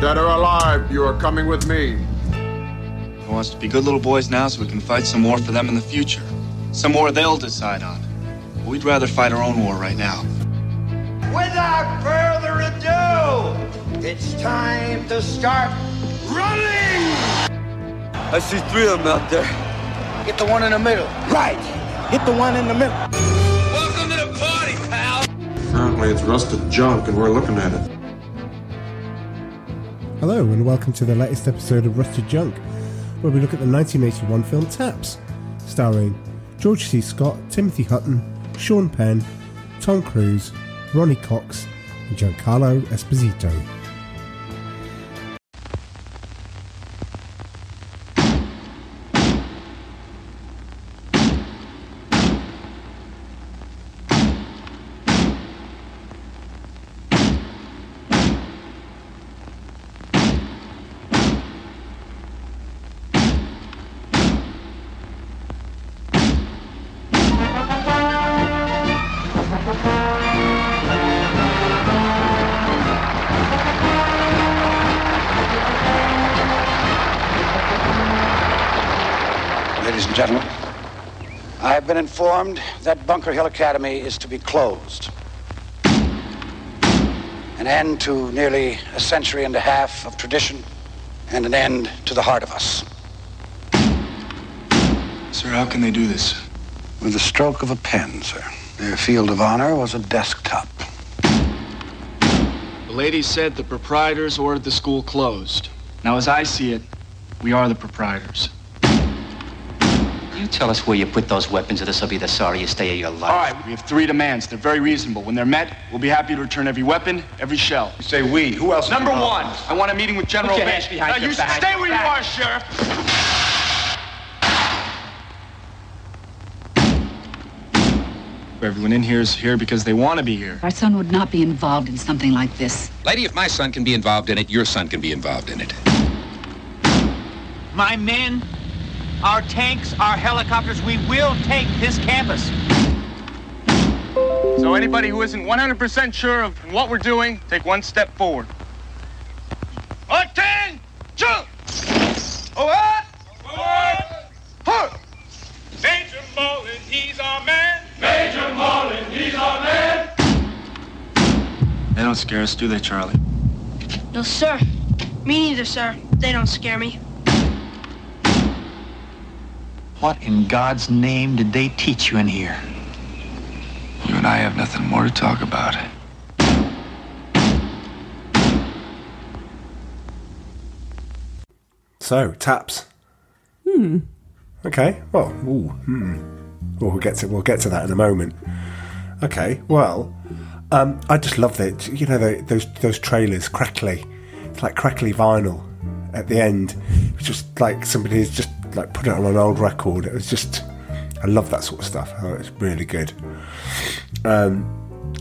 Dead or alive, you are coming with me. Who wants to be good little boys now so we can fight some more for them in the future? Some war they'll decide on. But We'd rather fight our own war right now. Without further ado, it's time to start running! I see three of them out there. Get the one in the middle. Right. Hit the one in the middle. Welcome to the party, pal. Apparently, it's rusted junk, and we're looking at it. Hello, and welcome to the latest episode of Rusted Junk, where we look at the 1981 film Taps, starring George C. Scott, Timothy Hutton, Sean Penn, Tom Cruise, Ronny Cox, and Giancarlo Esposito. Have informed that Bunker Hill Academy is to be closed. An end to nearly a century and a half of tradition, and an end to the heart of us. Sir, how can they do this? With the stroke of a pen, sir. Their field of honor was a desktop. The lady said the proprietors ordered the school closed. Now, as I see it, we are the proprietors. You tell us where you put those weapons, or this will be the sorriest day of your life. All right, we have three demands. They're very reasonable. When they're met, we'll be happy to return every weapon, every shell. You say we. Who else? Number one, I want a meeting with General Put your hands behind Now, your you back. stay where you are, Sheriff. Everyone in here is here because they want to be here. Our son would not be involved in something like this. Lady, if my son can be involved in it, your son can be involved in it. My men, our tanks, our helicopters, we will take this campus. So anybody who isn't 100% sure of what we're doing, take one step forward. Attention! Forward! Forward! Forward! Major Mullen, he's our man. Major Mullen, he's our man. They don't scare us, do they, Charlie? No, sir. Me neither, sir. They don't scare me. What in God's name did they teach you in here? You and I have nothing more to talk about. So, Taps. Hmm. Okay. Well, ooh, hmm. Well, we'll get to we'll get to that in a moment. Okay. Well, um, I just love it. You know the, those those trailers, crackly. It's like crackly vinyl at the end. It's just like somebody's just like put it on an old record. It was just. I love that sort of stuff. Oh, it's really good. Um,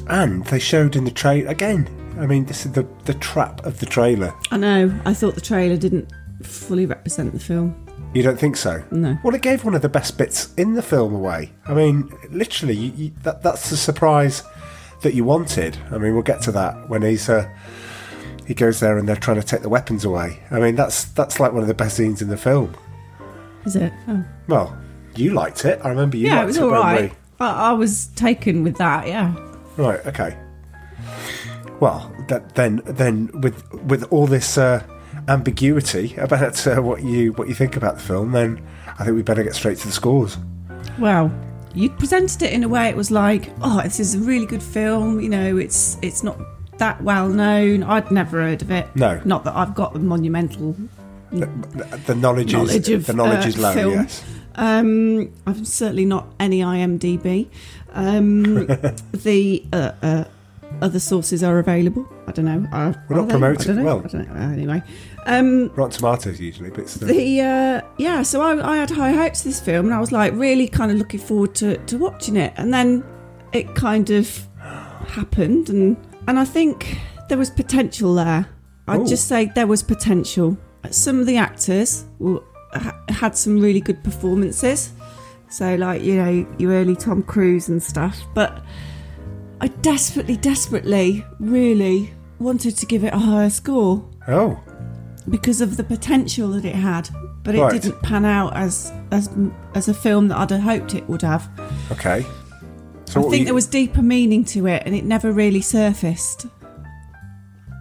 and they showed in the trailer again. I mean, this is the the trap of the trailer. I know. I thought the trailer didn't fully represent the film. You don't think so? No. Well, it gave one of the best bits in the film away. I mean, literally, you, you, that, that's the surprise that you wanted. I mean, we'll get to that when he's uh, he goes there and they're trying to take the weapons away. I mean, that's that's like one of the best scenes in the film. Is it? Oh. Well, you liked it. I remember you. yeah, liked it was it, all right. I, I was taken with that. Yeah. Right. Okay. Well, that, then then with with all this uh, ambiguity about uh, what you what you think about the film, then I think we better get straight to the scores. Well, you presented it in a way it was like, oh, this is a really good film. You know, it's it's not that well known. I'd never heard of it. No. Not that I've got the monumental The knowledge, knowledge is of the knowledge uh, is low. film. Yes. Um, I'm certainly not any IMDb. Um, the uh, uh, other sources are available. I don't know. Uh, We're not promoting- I don't know. well- I don't know. Anyway, um, Rotten Tomatoes usually, but still. the uh, yeah. So I, I had high hopes for this film, and I was like really kind of looking forward to, to watching it. And then it kind of happened, and and I think there was potential there. I'd Ooh. just say there was potential. Some of the actors were, had some really good performances. So like you know your early Tom Cruise and stuff, but I desperately, desperately, really wanted to give it a higher score. oh, because of the potential that it had, but it Right. didn't pan out as as as a film that I'd have hoped it would have. Okay. I So what think you- there was deeper meaning to it, and it never really surfaced.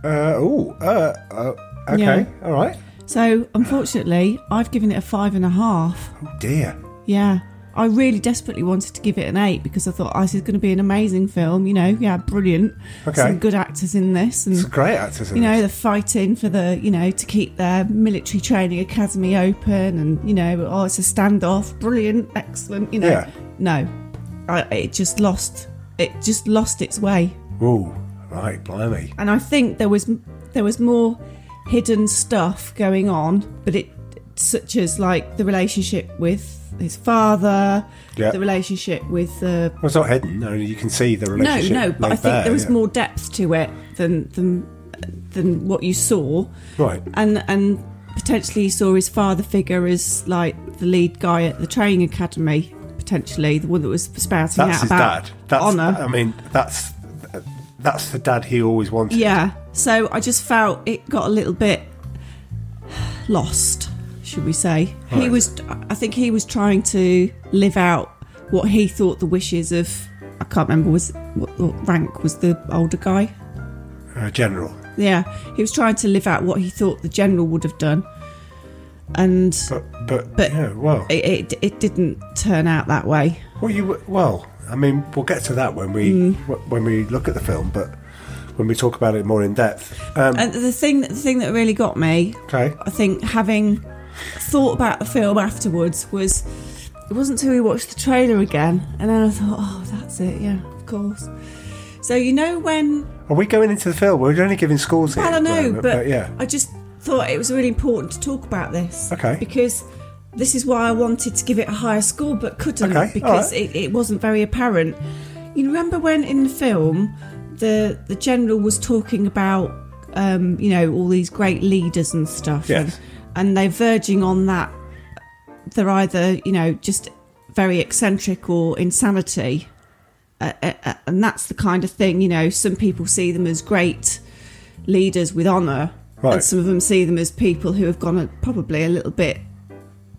Uh, oh, uh, uh, okay, Yeah. all right. So unfortunately, I've given it a five and a half. Oh dear. Yeah. I really desperately wanted to give it an eight because I thought oh, this is going to be an amazing film. You know, yeah, brilliant. Okay. Some good actors in this, and It's great actors in you know, this. they're fighting for the, you know, to keep their military training academy open, and you know, oh, it's a standoff, brilliant, excellent. You know, Yeah. no, I, it just lost, it just lost its way, Oh, right, blimey. and I think there was there was more hidden stuff going on, but it such as like the relationship with his father, Yeah. the relationship with the Well, it's not hidden. No, you can see the relationship. no, no, but I think bare, there was yeah. more depth to it than than than what you saw. Right. And and potentially you saw his father figure as like the lead guy at the training academy, potentially the one that was spouting That's out his about dad. That's, honor. I mean, that's that's the dad he always wanted. yeah. So I just felt it got a little bit lost, should we say? He was. I think he was trying to live out what he thought the wishes of. I can't remember was what, what rank was the older guy. Uh, general. Yeah, he was trying to live out what he thought the general would have done, and But but, But- yeah, well, it, it it didn't turn out that way. well, you well. I mean, we'll get to that when we Mm. wh- when we look at the film, but when we talk about it more in depth. Um, And the thing the thing that really got me, okay. I think, having thought about the film afterwards was it wasn't until we watched the trailer again, and then I thought, oh, that's it, yeah, of course. So you know when Are we going into the film? We're only giving scores here. I don't know, moment, but, yeah. I just thought it was really important to talk about this. Okay. Because this is why I wanted to give it a higher score but couldn't Okay, because alright. it, it wasn't very apparent. You remember when in the film the the general was talking about um, you know all these great leaders and stuff Yes. and, and they're verging on that they're either you know just very eccentric or insanity uh, uh, uh, and that's the kind of thing you know some people see them as great leaders with honor Right. and some of them see them as people who have gone a, probably a little bit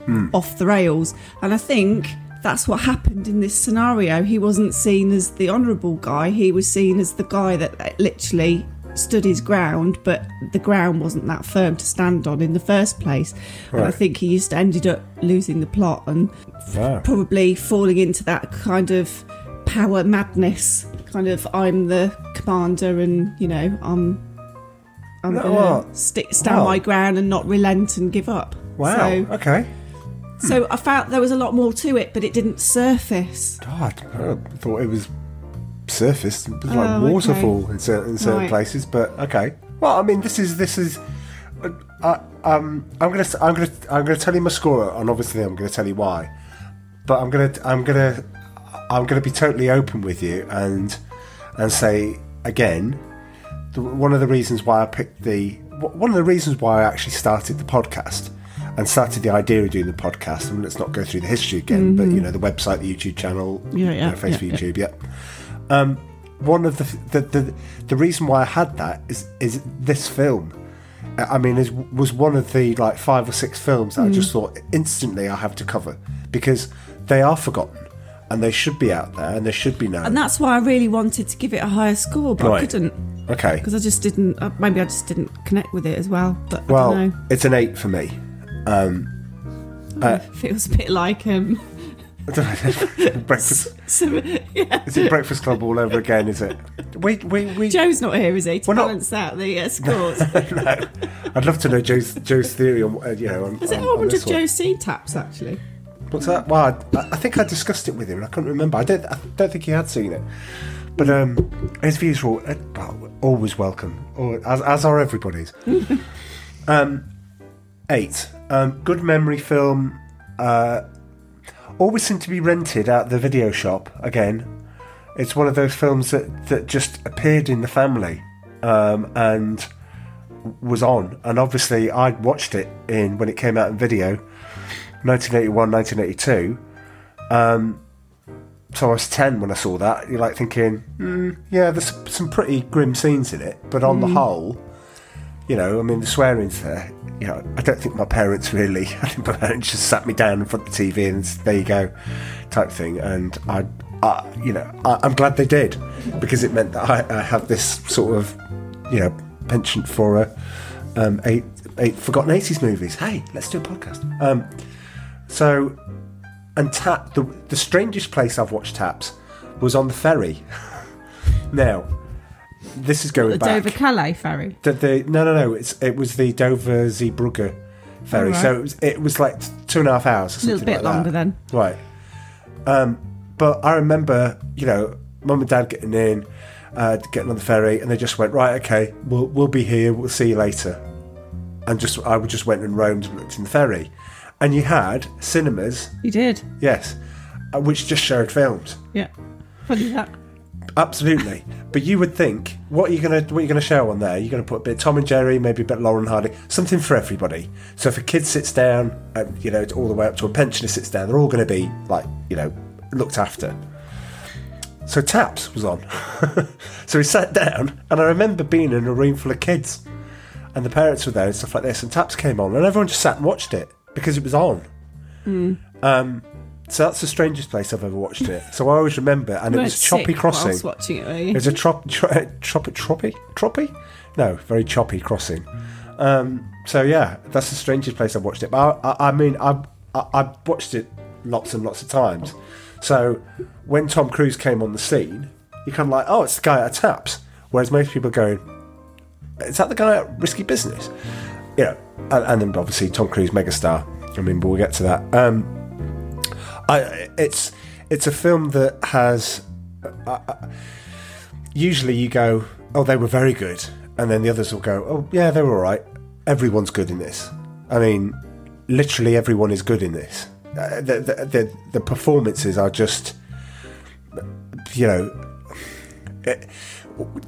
Mm. off the rails and i think that's what happened in this scenario he wasn't seen as the honourable guy he was seen as the guy that literally stood his ground but the ground wasn't that firm to stand on in the first place and i think he just ended up losing the plot and Wow. probably falling into that kind of power madness kind of i'm the commander and you know i'm i'm No, gonna stand wow. my ground and not relent and give up Wow. so, okay. So i felt there was a lot more to it but it didn't surface God, I thought it was surfaced. It was like Oh, okay. waterfall in certain, in certain Right. places, but okay. Well, I mean, this is this is. Uh, I, um, I'm gonna I'm gonna I'm gonna tell you my score, and obviously I'm gonna tell you why. But I'm gonna I'm gonna I'm gonna be totally open with you and and say again, the, one of the reasons why I picked the one of the reasons why I actually started the podcast and started the idea of doing the podcast. And let's not go through the history again, but you know the website, the YouTube channel, Mm-hmm. Yeah, you know, Facebook, yeah, yeah. YouTube, yeah. Um, one of the, the the the reason why I had that is is this film. I mean, is was one of the like five or six films that I Mm. just thought instantly I have to cover because they are forgotten and they should be out there and they should be known. and that's why i really wanted to give it a higher score but i couldn't okay. because i just didn't uh, maybe i just didn't connect with it as well but i Well, don't know it's an eight for me. Um, uh, feels a bit like um breakfast. some, yeah. Is it Breakfast Club all over again? Is it? We we we. joe's not here is he to We're not- balance out the uh, scores no, I'd love to know Joe's Joe's theory on uh, you know on, Is it on- I on wonder if. Joe's seen taps actually? What's that? Well, I, I think I discussed it with him, and I couldn't remember. I don't. I don't think he had seen it, but um, his views were all, uh, always welcome, or as, as are everybody's. um, eight. Um, good memory film. Uh, always seemed to be rented at the video shop. Again, it's one of those films that that just appeared in the family, um, and was on. And obviously, I'd watched it in when it came out in video. 1981, 1982. Um, so I was 10 when I saw that. You're like thinking, mm, yeah, there's some pretty grim scenes in it, but on the whole, You know, I mean, the swearing's there. You know, I don't think my parents really. I think my parents just sat me down in front of the TV and s- there you go, type thing. And I, I you know, I, I'm glad they did because it meant that I, I have this sort of, you know, penchant for a, um, eight, eight forgotten 80s movies. Hey, let's do a podcast. Um, so, and tap the the strangest place I've watched taps was on the ferry. now, this is going back. The back. Dover Calais ferry. The, the no no no it's it was the Dover Zeebrugge ferry. Alright. So it was it was like two and a half hours. Or A little bit like longer that. then. Right. Um, but I remember you know mum and dad getting in, uh, getting on the ferry, and they just went right. Okay, we'll we'll be here. We'll see you later. And just I just went and roamed and looked in the ferry, and you had cinemas. You did. Yes, uh, which just showed films. Yeah. Funny that. Absolutely. But you would think, what are you gonna what are you gonna show on there? You're gonna put a bit of Tom and Jerry, maybe a bit of Lauren Hardy, something for everybody. So if a kid sits down, and you know, all the way up to a pensioner sits down, they're all gonna be like, you know, looked after. So Taps was on. so we sat down, and I remember being in a room full of kids, and the parents were there and stuff like this, and Taps came on, and everyone just sat and watched it because it was on. Um, so that's the strangest place I've ever watched it. So I always remember, and it was Choppy Crossing. whilst watching it, were you? It was a trop, tro, troppy, troppy, troppy? No, very choppy crossing. Um, so yeah, that's the strangest place I've watched it. But I, I, I mean, I, I, I've watched it lots and lots of times. So when Tom Cruise came on the scene, you're kind of like, oh, it's the guy at Taps. Whereas most people are going, is that the guy at Risky Business? You know, and, and then obviously Tom Cruise, megastar. I mean, but we'll get to that. Um, I, it's it's a film that has. Uh, uh, usually, you go, "Oh, they were very good," and then the others will go, "Oh, yeah, they were all right." Everyone's good in this. I mean, literally everyone is good in this. Uh, the, the the the performances are just, you know. It,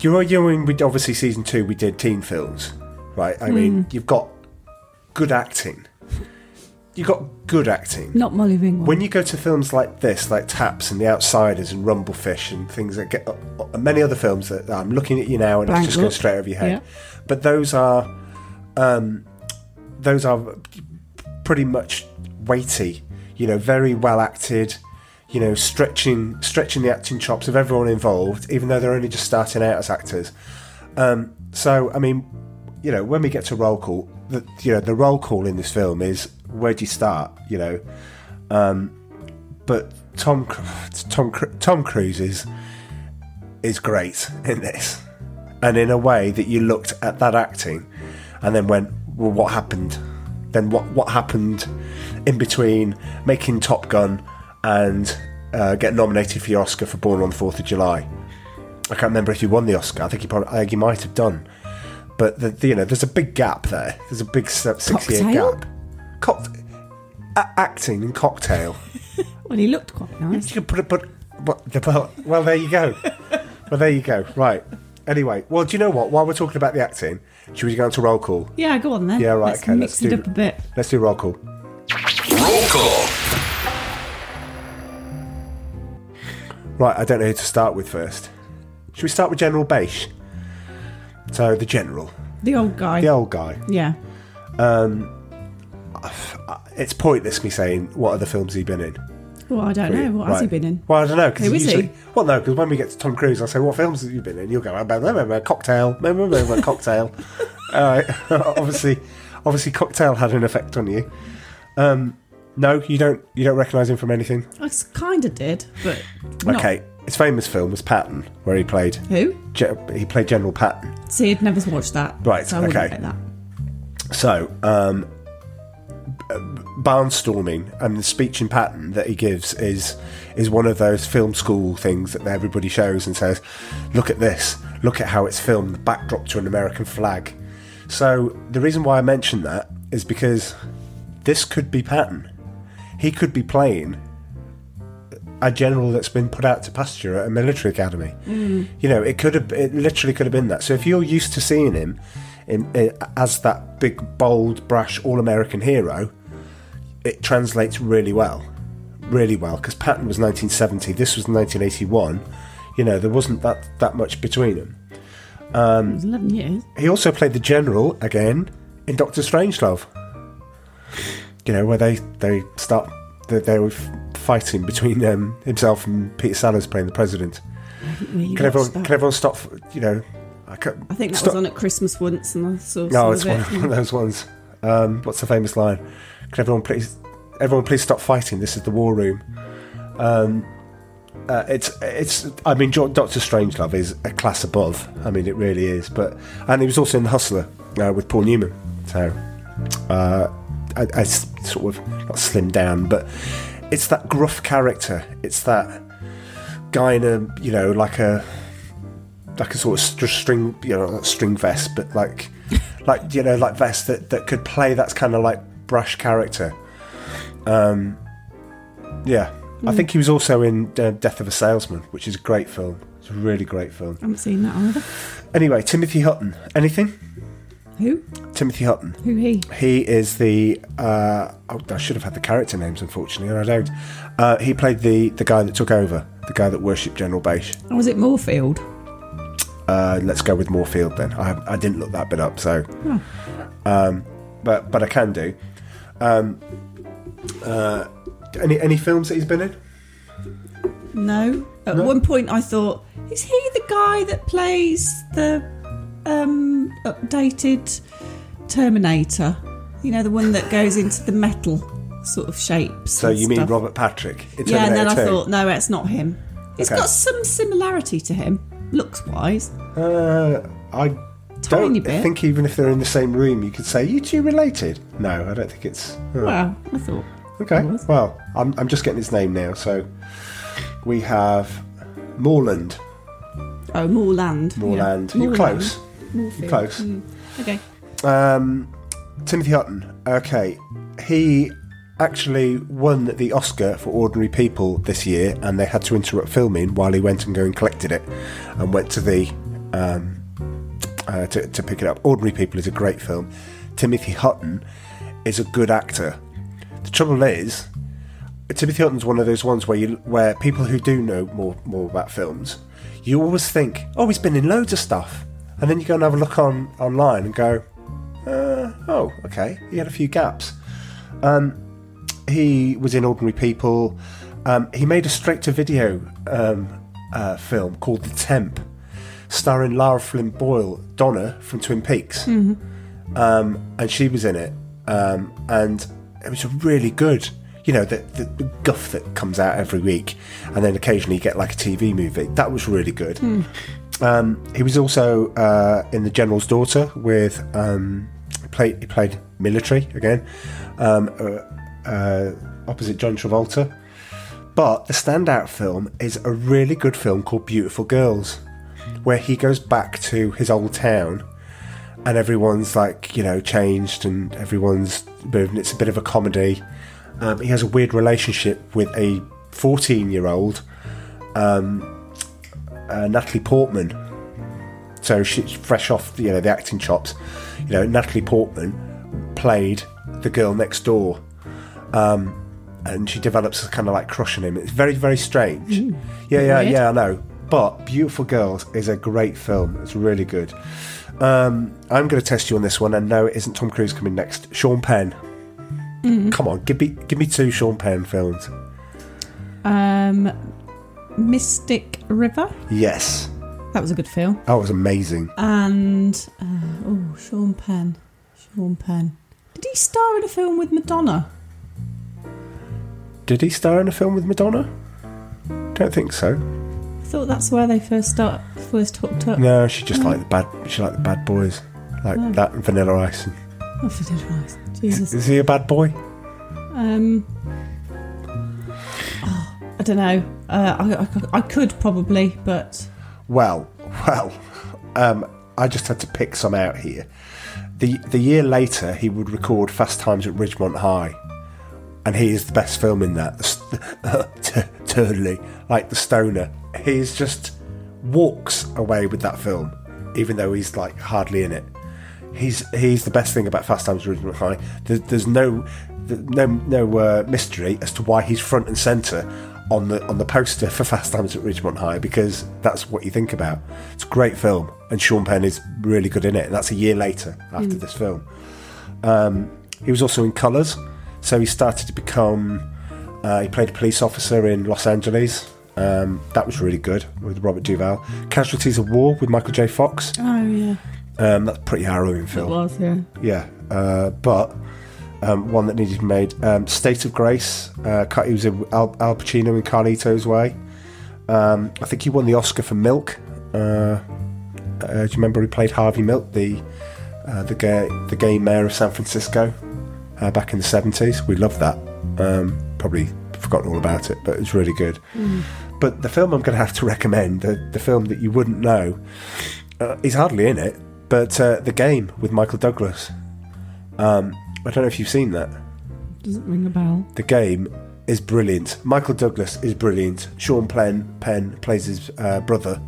you know, you we obviously season two we did teen films, right? I mean, you've got good acting. You've got good acting. Not Molly Ringwald. When you go to films like this, like Taps and The Outsiders and Rumblefish and things that get, uh, many other films that I'm looking at you now and it's just going straight over your head. Yeah. But those are, um, those are pretty much weighty. You know, very well acted. You know, stretching stretching the acting chops of everyone involved, even though they're only just starting out as actors. Um, so, I mean, you know, when we get to roll call, the, you know, the roll call in this film is where do you start? You know, um, but Tom Tom Tom Cruise is is great in this, and in a way that you looked at that acting, and then went, well, what happened? Then what what happened in between making Top Gun and uh, getting nominated for the Oscar for Born on the Fourth of July? I can't remember if he won the Oscar. I think he probably I think he might have done. But the, the- you know, there's a big gap there. There's a big six year gap. Cock- a- acting and cocktail. Well, he looked quite nice. You can put it, but what, well, well, there you go. well, there you go. Right. Anyway, well, do you know what? While we're talking about the acting, should we go on to roll call? Yeah, go on then. Yeah, right. Let's okay, mix let's it do up a bit. Let's do roll call. Roll call. Right, I don't know who to start with first. Should we start with General Bache? So the general, The old guy. the old guy. Yeah. Um, It's pointless me saying what other films he been in. Well, I don't know. What has he been in? Well, I don't know. Cause Who is usually, he? Well, no, because when we get to Tom Cruise, I say, "What films have you been in?" You'll go, "Blah, remember blah, "Cocktail." Blah, blah, cocktail. All right. obviously, obviously, Cocktail had an effect on you. Um, no, you don't. You don't recognise him from anything. I kind of did, but not. Okay, his famous film was Patton, where he played. Who? Ge- he played General Patton. See, I'd never watched that. Right, So I okay. So, um, barnstorming and the speech in Patton that he gives is is one of those film school things that everybody shows and says, "Look at this! Look at how it's filmed. The backdrop to an American flag." So the reason why I mention that is because this could be Patton. He could be playing a general that's been put out to pasture at a military academy. You know, it could have, it literally could have been that. So if you're used to seeing him in, in, as that big, bold, brash, all-American hero, it translates really well, really well. Because Patton was 1970, this was 1981. You know, there wasn't that that much between them. it was 11 years. He also played the general again in Doctor Strangelove. You know where they they start they, they were fighting between um, himself and Peter Sellers playing the president. Can everyone that. can everyone stop? You know, I, I think that stop- was on at Christmas once, and I saw some No, of it's it. one, one of those ones. Um, what's the famous line? Can everyone please, everyone please stop fighting? This is the war room. Um, uh, it's it's. I mean, Doctor Strangelove is a class above. I mean, it really is. But and he was also in The Hustler uh, with Paul Newman. So uh, I, I sort of not slimmed down, but it's that gruff character. It's that guy in a you know like a like a sort of str- string, you know, string vest, but like, like you know, like vest that that could play That's kind of like brush character. Um, yeah, I think he was also in uh, Death of a Salesman, which is a great film. It's a really great film. I haven't seen that either. Anyway, Timothy Hutton. Anything? Who? Timothy Hutton. Who he? He is the. Uh, oh, I should have had the character names, unfortunately, and I don't. Uh, he played the the guy that took over, the guy that worshipped General Bache. Oh, was it Moorfield? Uh, let's go with Moorfield then. I, I didn't look that bit up, so. Oh. Um, but but I can do. Um, uh, any any films that he's been in? No. At No? one point, I thought, is he the guy that plays the um, updated Terminator? You know, the one that goes into the metal sort of shapes. So you mean. Robert Patrick? Yeah, and then I 2? thought, no, it's not him. It's Okay. got some similarity to him, looks wise. Uh, I Tiny don't bit. think even if they're in the same room, you could say you two related. No, I don't think it's. oh. Well, I thought. Okay, well, I'm, I'm just getting his name now. So we have Moreland. Oh, Moreland. yeah. Moreland. You're Moreland. close. Moorfield. You're close. Mm. Okay. Um, Timothy Hutton. Okay, he actually won the Oscar for Ordinary People this year, and they had to interrupt filming while he went and go and collected it, and went to the um, uh, to, to pick it up. Ordinary People is a great film. Timothy Hutton is a good actor. The trouble is, Timothy Hutton's one of those ones where you where people who do know more more about films, you always think, oh, he's been in loads of stuff, and then you go and have a look on online and go, uh, oh, okay, he had a few gaps. Um, he was in Ordinary People. Um, he made a straight to video um, uh, film called The Temp, starring Lara Flynn Boyle, Donna from Twin Peaks. Um, and she was in it. Um, and it was really good. You know, the, the, the guff that comes out every week, and then occasionally you get like a TV movie. That was really good. Um, he was also uh, in The General's Daughter with um, he played he played military again, um, uh, uh, opposite John Travolta. But the standout film is a really good film called Beautiful Girls, where he goes back to his old town, and everyone's like you know changed, and everyone's moved. it's a bit of a comedy. Um, he has a weird relationship with a fourteen-year-old um, uh, Natalie Portman. So she's fresh off, you know, the acting chops. You know, Natalie Portman played the girl next door, um, and she develops a kind of like crush on him. It's very, very strange. yeah, yeah, Weird. yeah. I know. But Beautiful Girls is a great film. It's really good. Um, I'm going to test you on this one, and no, it isn't Tom Cruise coming next. Sean Penn. Come on, give me give me two Sean Penn films. Um, Mystic River. Yes, That was a good film. that was amazing. And uh, oh, Sean Penn. Sean Penn. Did he star in a film with Madonna? Did he star in a film with Madonna? Don't think so. Thought that's where they first start first hooked up. No, she just liked the bad. She liked the bad boys, like Oh. that and Vanilla Ice. And, Oh, for dear Christ. Jesus. is he a bad boy? Um, oh, I don't know. Uh, I, I, I could probably, but Well, well, um, I just had to pick some out here. The the year later, he would record Fast Times at Ridgemont High, and he is the best film in that. The st- totally, like the stoner. He's just walks away with that film, even though he's like hardly in it. He's he's the best thing about Fast Times at Ridgemont High. There, there's no no no uh, mystery as to why he's front and center on the on the poster for Fast Times at Ridgemont High because that's what you think about. It's a great film, and Sean Penn is really good in it. And that's a year later after Mm. this film. Um, he was also in Colours, so he started to become. Uh, he played a police officer in Los Angeles. Um, that was really good with Robert Duvall. Casualties of War with Michael J. Fox. Oh yeah, Um, that's a pretty harrowing film. it was. Yeah. Yeah, uh, but um, one that needed to be made. Um, State of Grace. Uh, he was in Al, Al Pacino in Carlito's Way. Um, I think he won the Oscar for Milk. Uh, uh, do you remember he played Harvey Milk, the uh, the gay the gay mayor of San Francisco uh, back in the seventies? We loved that. Um, probably forgotten all about it, but it's really good. But the film I'm going to have to recommend, the, the film that you wouldn't know, uh, he's hardly in it, but uh, The Game with Michael Douglas. Um, I don't know if you've seen that. Doesn't ring a bell. The Game is brilliant. Michael Douglas is brilliant. Sean Penn, Penn plays his uh, brother.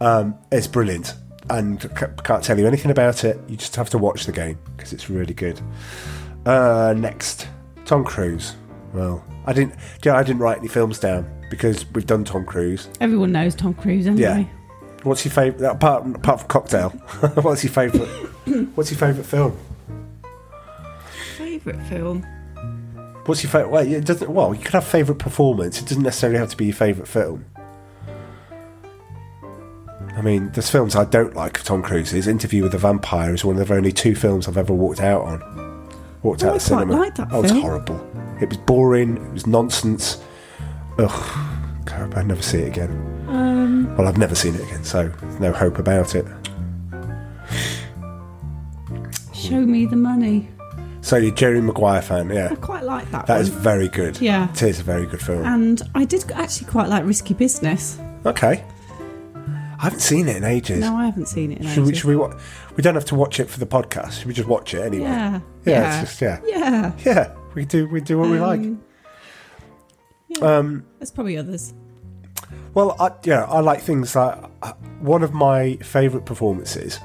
Um, it's brilliant. And c- can't tell you anything about it. You just have to watch the game because it's really good. Uh, next, Tom Cruise. Well, I didn't. Yeah, I didn't write any films down because we've done Tom Cruise. Everyone knows Tom Cruise anyway. Yeah. What's your favourite apart apart from Cocktail? what's your favourite? what's your favourite film? Favorite film. What's your favourite? Well, it doesn't. Well, you could have favourite performance. It doesn't necessarily have to be your favourite film. I mean, there's films I don't like of Tom Cruise's. Interview with the Vampire is one of the only two films I've ever walked out on. Walked Oh, out I of quite cinema. like that oh, it's film. horrible. It was boring. It was nonsense. Ugh. God, I'd never see it again. Um, Well, I've never seen it again, so no hope about it. Show me the money. So you're a Jerry Maguire fan, yeah? I quite like that. That one. is very good. Yeah. It is a very good film. And I did actually quite like Risky Business. Okay. I haven't seen it in ages. No, I haven't seen it in should we, ages. should we wa- We don't have to watch it for the podcast. Should we just watch it anyway? Yeah. Yeah, Yeah. it's just yeah. Yeah. Yeah. We do we do what we like. Um, Um There's probably others. well, I, yeah, I like things like uh, one of my favourite performances.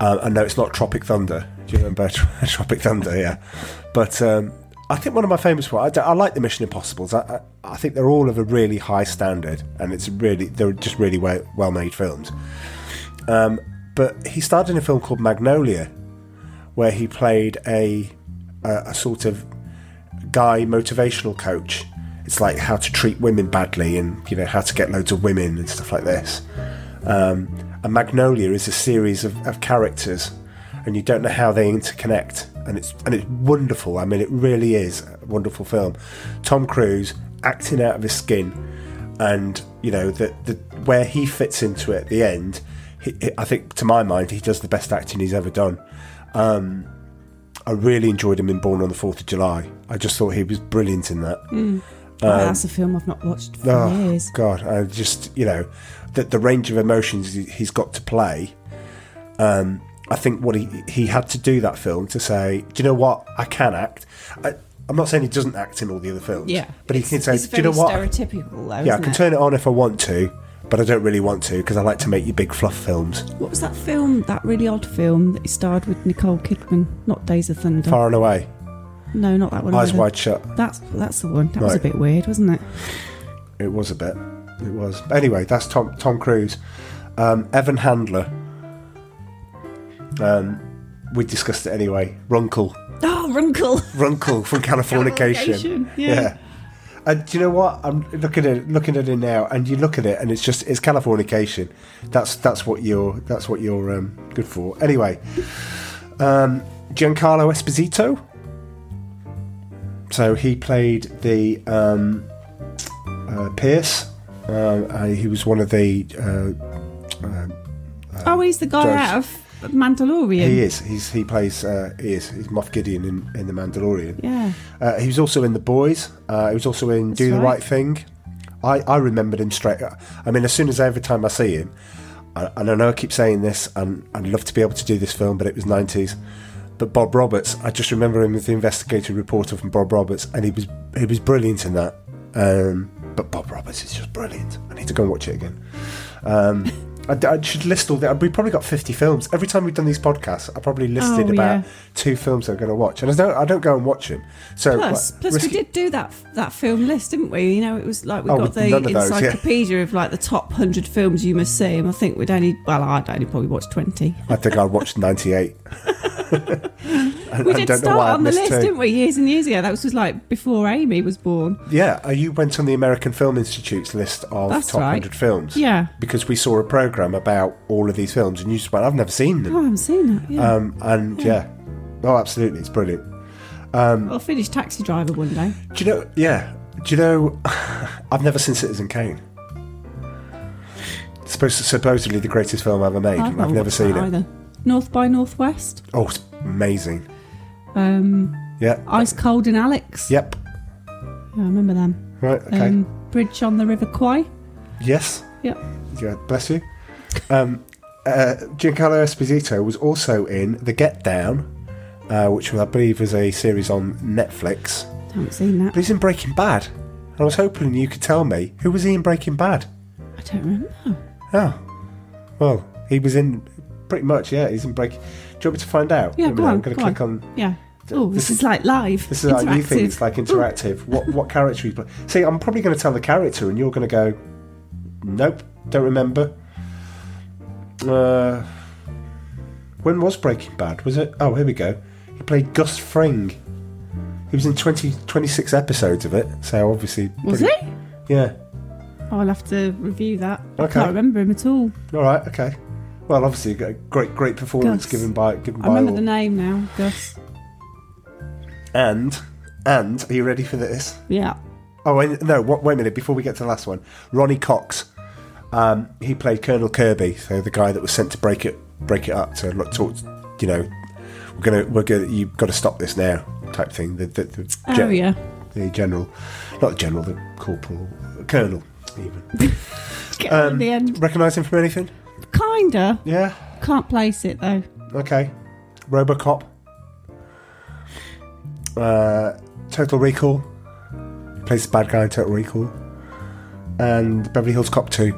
Uh, I know it's not Tropic Thunder. Do you remember Tropic Thunder? Yeah, but um, I think one of my favourites. I like the Mission Impossible's. I, I, I think they're all of a really high standard, and it's really they're just really well, well made films. Um, but he starred in a film called Magnolia, where he played a a, a sort of guy motivational coach. It's like how to treat women badly and you know how to get loads of women and stuff like this. Um, and Magnolia is a series of, of characters, and you don't know how they interconnect, and it's and it's wonderful. I mean, it really is a wonderful film. Tom Cruise acting out of his skin, and you know the the where he fits into it at the end. He- I think, to my mind, he does the best acting he's ever done. Um, I really enjoyed him in Born on the Fourth of July. I just thought he was brilliant in that. Mm. Oh, that's a film I've not watched for Um, Oh years. God! I just you know that the range of emotions he- he's got to play. Um, I think what he he had to do that film to say, do you know what? I can act. I, I'm not saying he doesn't act in all the other films. Yeah. but he can say, do you know what? stereotypical, though, yeah, I can it? turn it on if I want to, but I don't really want to because I like to make you big fluff films. What was that film? That really odd film that he starred with Nicole Kidman? Not Days of Thunder. Far and away, No, not that one. eyes either. wide shut. That's that's the one. That was a Right. bit weird, wasn't it? It was a bit. It was. But anyway, that's Tom Tom Cruise. Um, Evan Handler. Um, we discussed it anyway. Runkle. Oh, Runkle. Runkle from Californication. Californication, yeah. And do you know what? I'm looking at it, looking at it now, and you look at it, and it's just it's Californication. That's that's what you're that's what you're um, good for. Anyway, um, Giancarlo Esposito. So he played the um, uh, Pierce. Uh, uh, he was one of the. Uh, uh, oh, he's the guy out of Mandalorian. he is. He's he plays. Uh, he is. He's Moff Gideon in, in the Mandalorian. Yeah. Uh, he was also in The Boys. Uh, he was also in Do the right. Right Thing. I, I remembered him straight. I mean, as soon as every time I see him, I, and I know I keep saying this, and I'd love to be able to do this film, but it was nineties. But Bob Roberts, I just remember him as the investigative reporter from Bob Roberts, and he was he was brilliant in that. Um, but Bob Roberts is just brilliant. I need to go and watch it again. Um, I, I should list all the. We probably got fifty films. Every time we've done these podcasts, I probably oh, listed Oh, about yeah. two films I'm going to watch, and I don't. I don't go and watch them. So Plus, like, plus we did do that that film list, didn't we? You know, it was like we Oh, got the of those, yeah. encyclopedia of like the top hundred films you must see, and I think we'd only well, I'd only probably watched twenty. I think I'd watched ninety eight. We did start on the list, didn't we? Years and years ago. That was just like before Amy was born. Yeah, uh, you went on the American Film Institute's list of That's top right. 100 films. Yeah. Because we saw a programme about all of these films, and you just went, I've never seen them. Oh, I haven't seen that. Yeah. Um, and yeah. Oh, absolutely. It's brilliant. I'll finish Taxi Driver one day. Do you know, yeah. Do you know, I've never seen Citizen Kane. Supposed supposedly the greatest film ever made, and I've never seen it. either. North by Northwest. Oh, it's amazing. Um, Yeah. Ice Cold in Alex. Yep. Yeah, I remember them. Right, okay. Um, Bridge on the River Kwai. yes. Yep. Yeah, bless you. Um, uh, Giancarlo Esposito was also in The Get Down, uh, which I believe is a series on Netflix. I haven't seen that. But he's in Breaking Bad. I was hoping you could tell me who was he in Breaking Bad. I don't remember. Oh, well, he was in pretty much. Yeah, he's in Breaking. Do you want me to find out? Yeah, go on. I'm going to click on. Yeah. Oh, this this, is- like live. This is like new thing. interactive. It's like interactive. What what character he play? See, I'm probably going to tell the character, and you're going to go, nope, don't remember. Uh, when was Breaking Bad? Was it? Oh, here we go. He played Gus Fring. He was in 20, 26 episodes of it. So obviously, Was pretty- he? Yeah. Oh, I'll have to review that. I can't remember him at all. All right. Okay. Well, obviously, got a great great performance Gus. given by given I by remember all. the name now, Gus. And and are you ready for this? Yeah. Oh wait, no! Wait a minute. Before we get to the last one, Ronny Cox. Um, he played Colonel Kirby, so the guy that was sent to break it break it up to look talk. You know, we're gonna we're gonna you've got to stop this now type thing. The the, the Oh, yeah. the general, not the general, the corporal, colonel even. The end. Recognise him from anything? Kinda. Yeah. Can't place it though. Okay. Robocop. Uh, Total Recall. Plays the bad guy in Total Recall. And Beverly Hills Cop 2.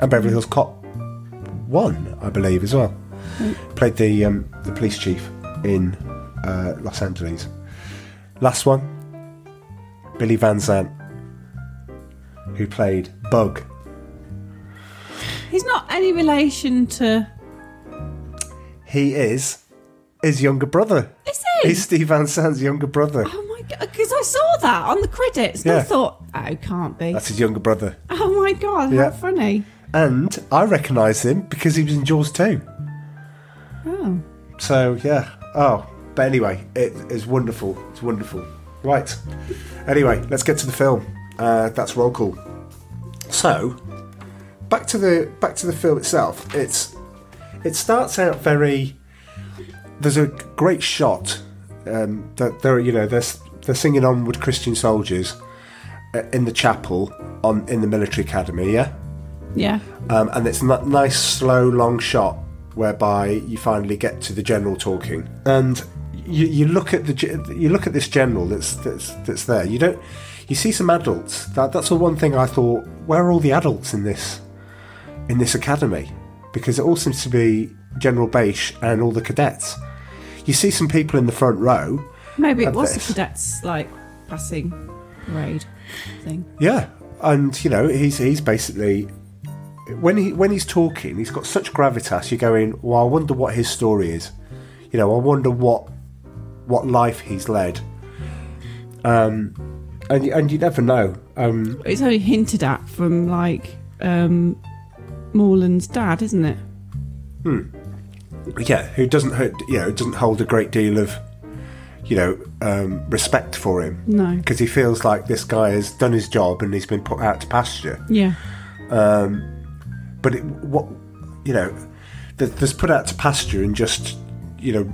And Beverly Hills Cop 1, I believe, as well. Played the um, the police chief in uh, Los Angeles. Last one. Billy Van Zandt, Who played Bug. He's not any relation to. He is his younger brother. Is he? He's Steve Van Zandt's younger brother. Oh my god! Because I saw that on the credits, and Yeah. I thought, oh, can't be. That's his younger brother. Oh my god! Yeah. How funny! And I recognise him because he was in Jaws 2. Oh, So, yeah. Oh, but anyway, it is wonderful. It's wonderful. Right. Anyway, let's get to the film. Uh, that's roll call. So, back to the back to the film itself. It's it starts out very. There's a great shot um, that they're you know they're they're singing onward Christian soldiers uh, in the chapel on in the military academy. Yeah. yeah. Um, and it's that nice, slow, long shot whereby you finally get to the general talking, and you, you look at the you look at this general that's that's that's there. You don't you see some adults. That that's the one thing I thought. Where are all the adults in this in this academy? Because it all seems to be General Bache and all the cadets. You see some people in the front row. Maybe it was this. the cadets like passing raid thing. Yeah, and you know he's he's basically when he when he's talking, he's got such gravitas. You're going, well, I wonder what his story is. You know, I wonder what what life he's led. Um, and and you never know. Um, It's only hinted at from like um, Moreland's dad, isn't it? Hmm. yeah, who doesn't you know doesn't hold a great deal of you know um, respect for him. No. because he feels like this guy has done his job and he's been put out to pasture. Yeah. Um, but it, what you know th- there's put out to pasture and just you know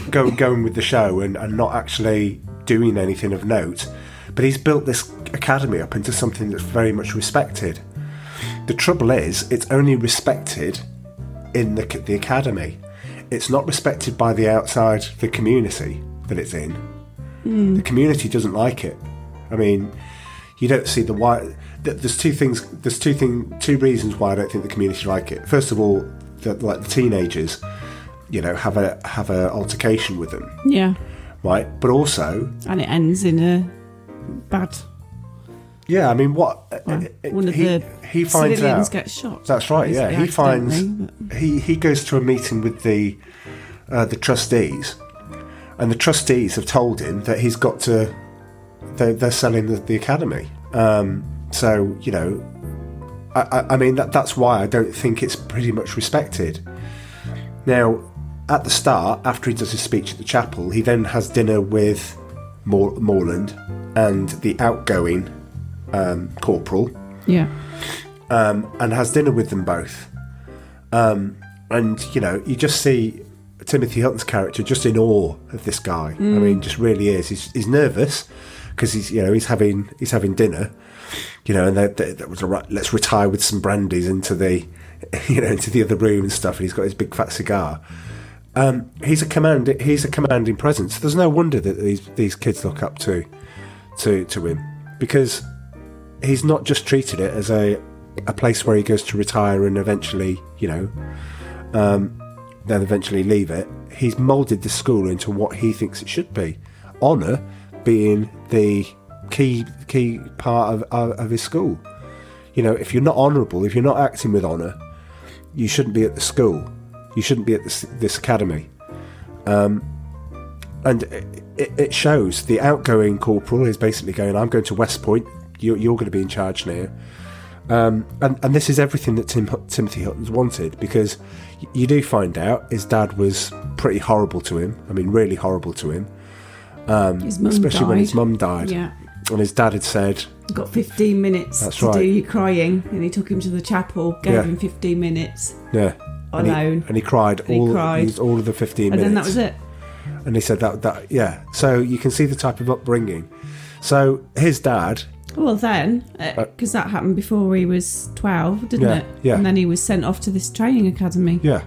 go, going with the show and, and not actually doing anything of note but he's built this academy up into something that's very much respected the trouble is it's only respected in the, the academy it's not respected by the outside the community that it's in hmm. the community doesn't like it i mean you don't see the th- there's two things. There's two thing, two reasons why I don't think the community like it. First of all, that like the teenagers, you know, have a have a altercation with them, Yeah. right? But also, And it ends in a bad. Yeah, I mean, what Well, one of he, the he finds civilians out. gets shot. That's right. Yeah, he finds he he goes to a meeting with the uh, the trustees, and the trustees have told him that he's got to. They're, they're selling the, the academy. Um, so you know, I, I, I mean that that's why I don't think it's pretty much respected. Now, at the start, after he does his speech at the chapel, he then has dinner with Mor- Moreland and the outgoing um, corporal Yeah. um, and has dinner with them both. Um, and you know, you just see Timothy Hutton's character just in awe of this guy. I Mm. mean, just really is. He's, he's nervous because he's you know he's having he's having dinner. You know, and that that was right. Let's retire with some brandies into the you know into the other room and stuff. And he's got his big fat cigar. Um, he's a command. He's a commanding presence. There's no wonder that these these kids look up to to to him because he's not just treated it as a a place where he goes to retire and eventually, you know, um, then eventually leave it. He's moulded the school into what he thinks it should be. Honour being the key key part of, of, of his school. You know, if you're not honourable, if you're not acting with honour, you shouldn't be at the school. You shouldn't be at this, this academy. Um, and it, it shows the outgoing corporal is basically going, I'm going to West Point, you're, you're going to be in charge now. Um, and, and this is everything that Tim, Timothy Hutton's wanted because you do find out his dad was pretty horrible to him. I mean, really horrible to him. Um, His mum especially when his mum died. Yeah. And his dad had said, He got 15 minutes That's to right. do your crying, and he took him to the chapel, gave Yeah. him 15 minutes, yeah. And he, Alone. and he cried And he all, cried. used all of the 15 and minutes. And then that was it. And he said that, that, yeah. So you can see the type of upbringing. So his dad, Well, then, because that happened before he was 12, didn't Uh, Yeah, it? yeah. And then he was sent off to this training academy. yeah.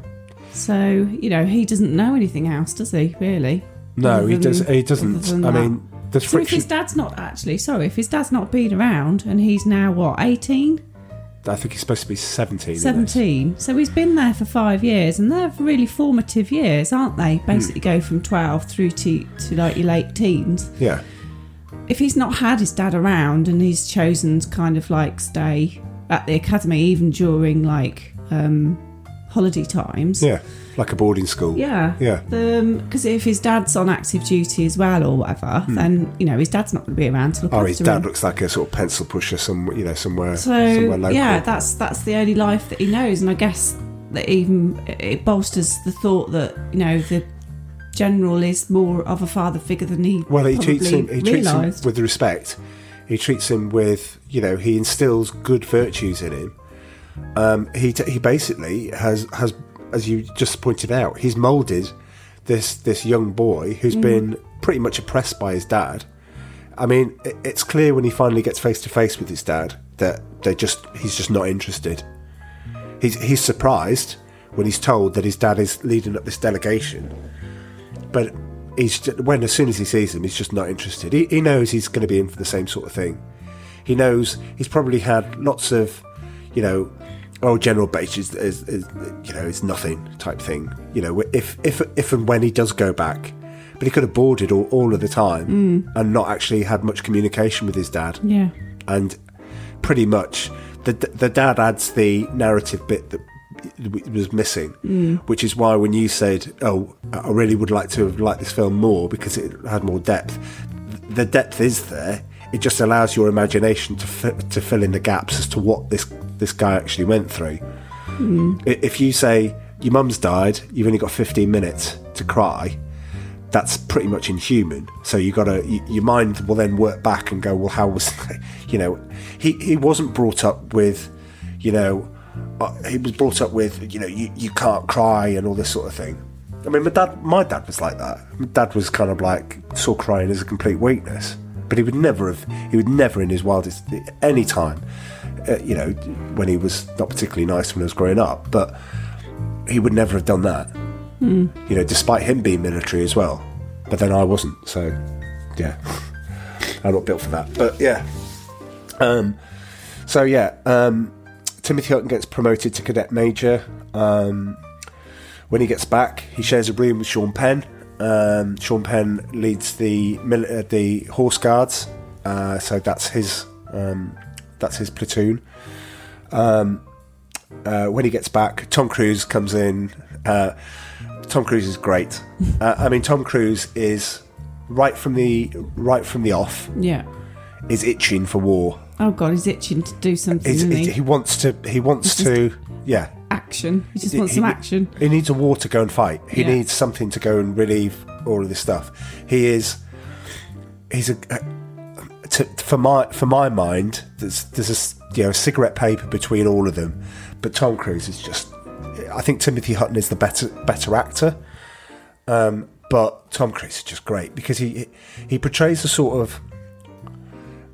So, you know, he doesn't know anything else, does he, really? No, Other he than- does, he doesn't. I that. mean, there's So if his dad's not actually, sorry, if his dad's not been around and he's now, what, 18? I think he's supposed to be 17. 17. So he's been there for five years, and they're really formative years, aren't they? Hmm. Basically, go from 12 through to, to like your late teens. Yeah. If he's not had his dad around and he's chosen to kind of like stay at the academy even during like um, holiday times. Yeah. Like a boarding school. Yeah. Yeah. Because if his dad's on active duty as well or whatever, then, you know, his dad's not going to be around to look Hmm. Or his dad him. looks like a sort of pencil pusher, some you know, somewhere, So somewhere yeah, that's that's the only life that he knows, and I guess that even it bolsters the thought that you know the general is more of a father figure than he well, he treats him. He treats him with respect. He treats him with, you know, he instills good virtues in him. Um, he t- he basically has has, as you just pointed out, he's moulded this this young boy who's Mm. been pretty much oppressed by his dad. I mean, it, it's clear when he finally gets face to face with his dad that they just he's just not interested. He's he's surprised when he's told that his dad is leading up this delegation, but he's ju- when as soon as he sees him, he's just not interested. He, he knows he's going to be in for the same sort of thing. He knows he's probably had lots of, you know, oh, General Bache is, is, is you know is nothing type thing. You know, if if if and when he does go back, but he could have boarded all, all of the time Mm. and not actually had much communication with his dad Yeah. and pretty much the the dad adds the narrative bit that was missing, Mm. which is why when you said, "Oh, I really would like to have liked this film more because it had more depth," the depth is there. It just allows your imagination to to fill in the gaps as to what this this guy actually went through. Mm. If you say your mum's died, you've only got 15 minutes to cry. That's pretty much inhuman. So you got to your mind will then work back and go, well, how was, you know, he he wasn't brought up with, you know, he was brought up with, you know, you, you can't cry and all this sort of thing. I mean, my dad, my dad was like that. My dad was kind of like saw crying as a complete weakness, but he would never have, he would never in his wildest any time, uh, you know, when he was not particularly nice when he was growing up, but he would never have done that. Hmm. You know, despite him being military as well, but then I wasn't. So, yeah, I'm not built for that. But yeah, um, So yeah, um, Timothy Hutton gets promoted to cadet major. Um, when he gets back, he shares a room with Sean Penn. Um, Sean Penn leads the mil- uh, the horse guards, uh, so that's his um, that's his platoon. Um, uh, when he gets back, Tom Cruise comes in. Uh, Tom Cruise is great. Uh, I mean, Tom Cruise is right from the right from the off Yeah. is itching for war. Oh god, he's itching to do something. He's, he, he? he wants to. He wants He's to. Yeah. action. He just He- wants some action. He needs a war to go and fight. He Yeah. needs something to go and relieve all of this stuff. He is. He's a. To, for my for my mind, there's there's a you know cigarette paper between all of them, but Tom Cruise is just. I think Timothy Hutton is the better better actor, um, but Tom Cruise is just great because he he portrays a sort of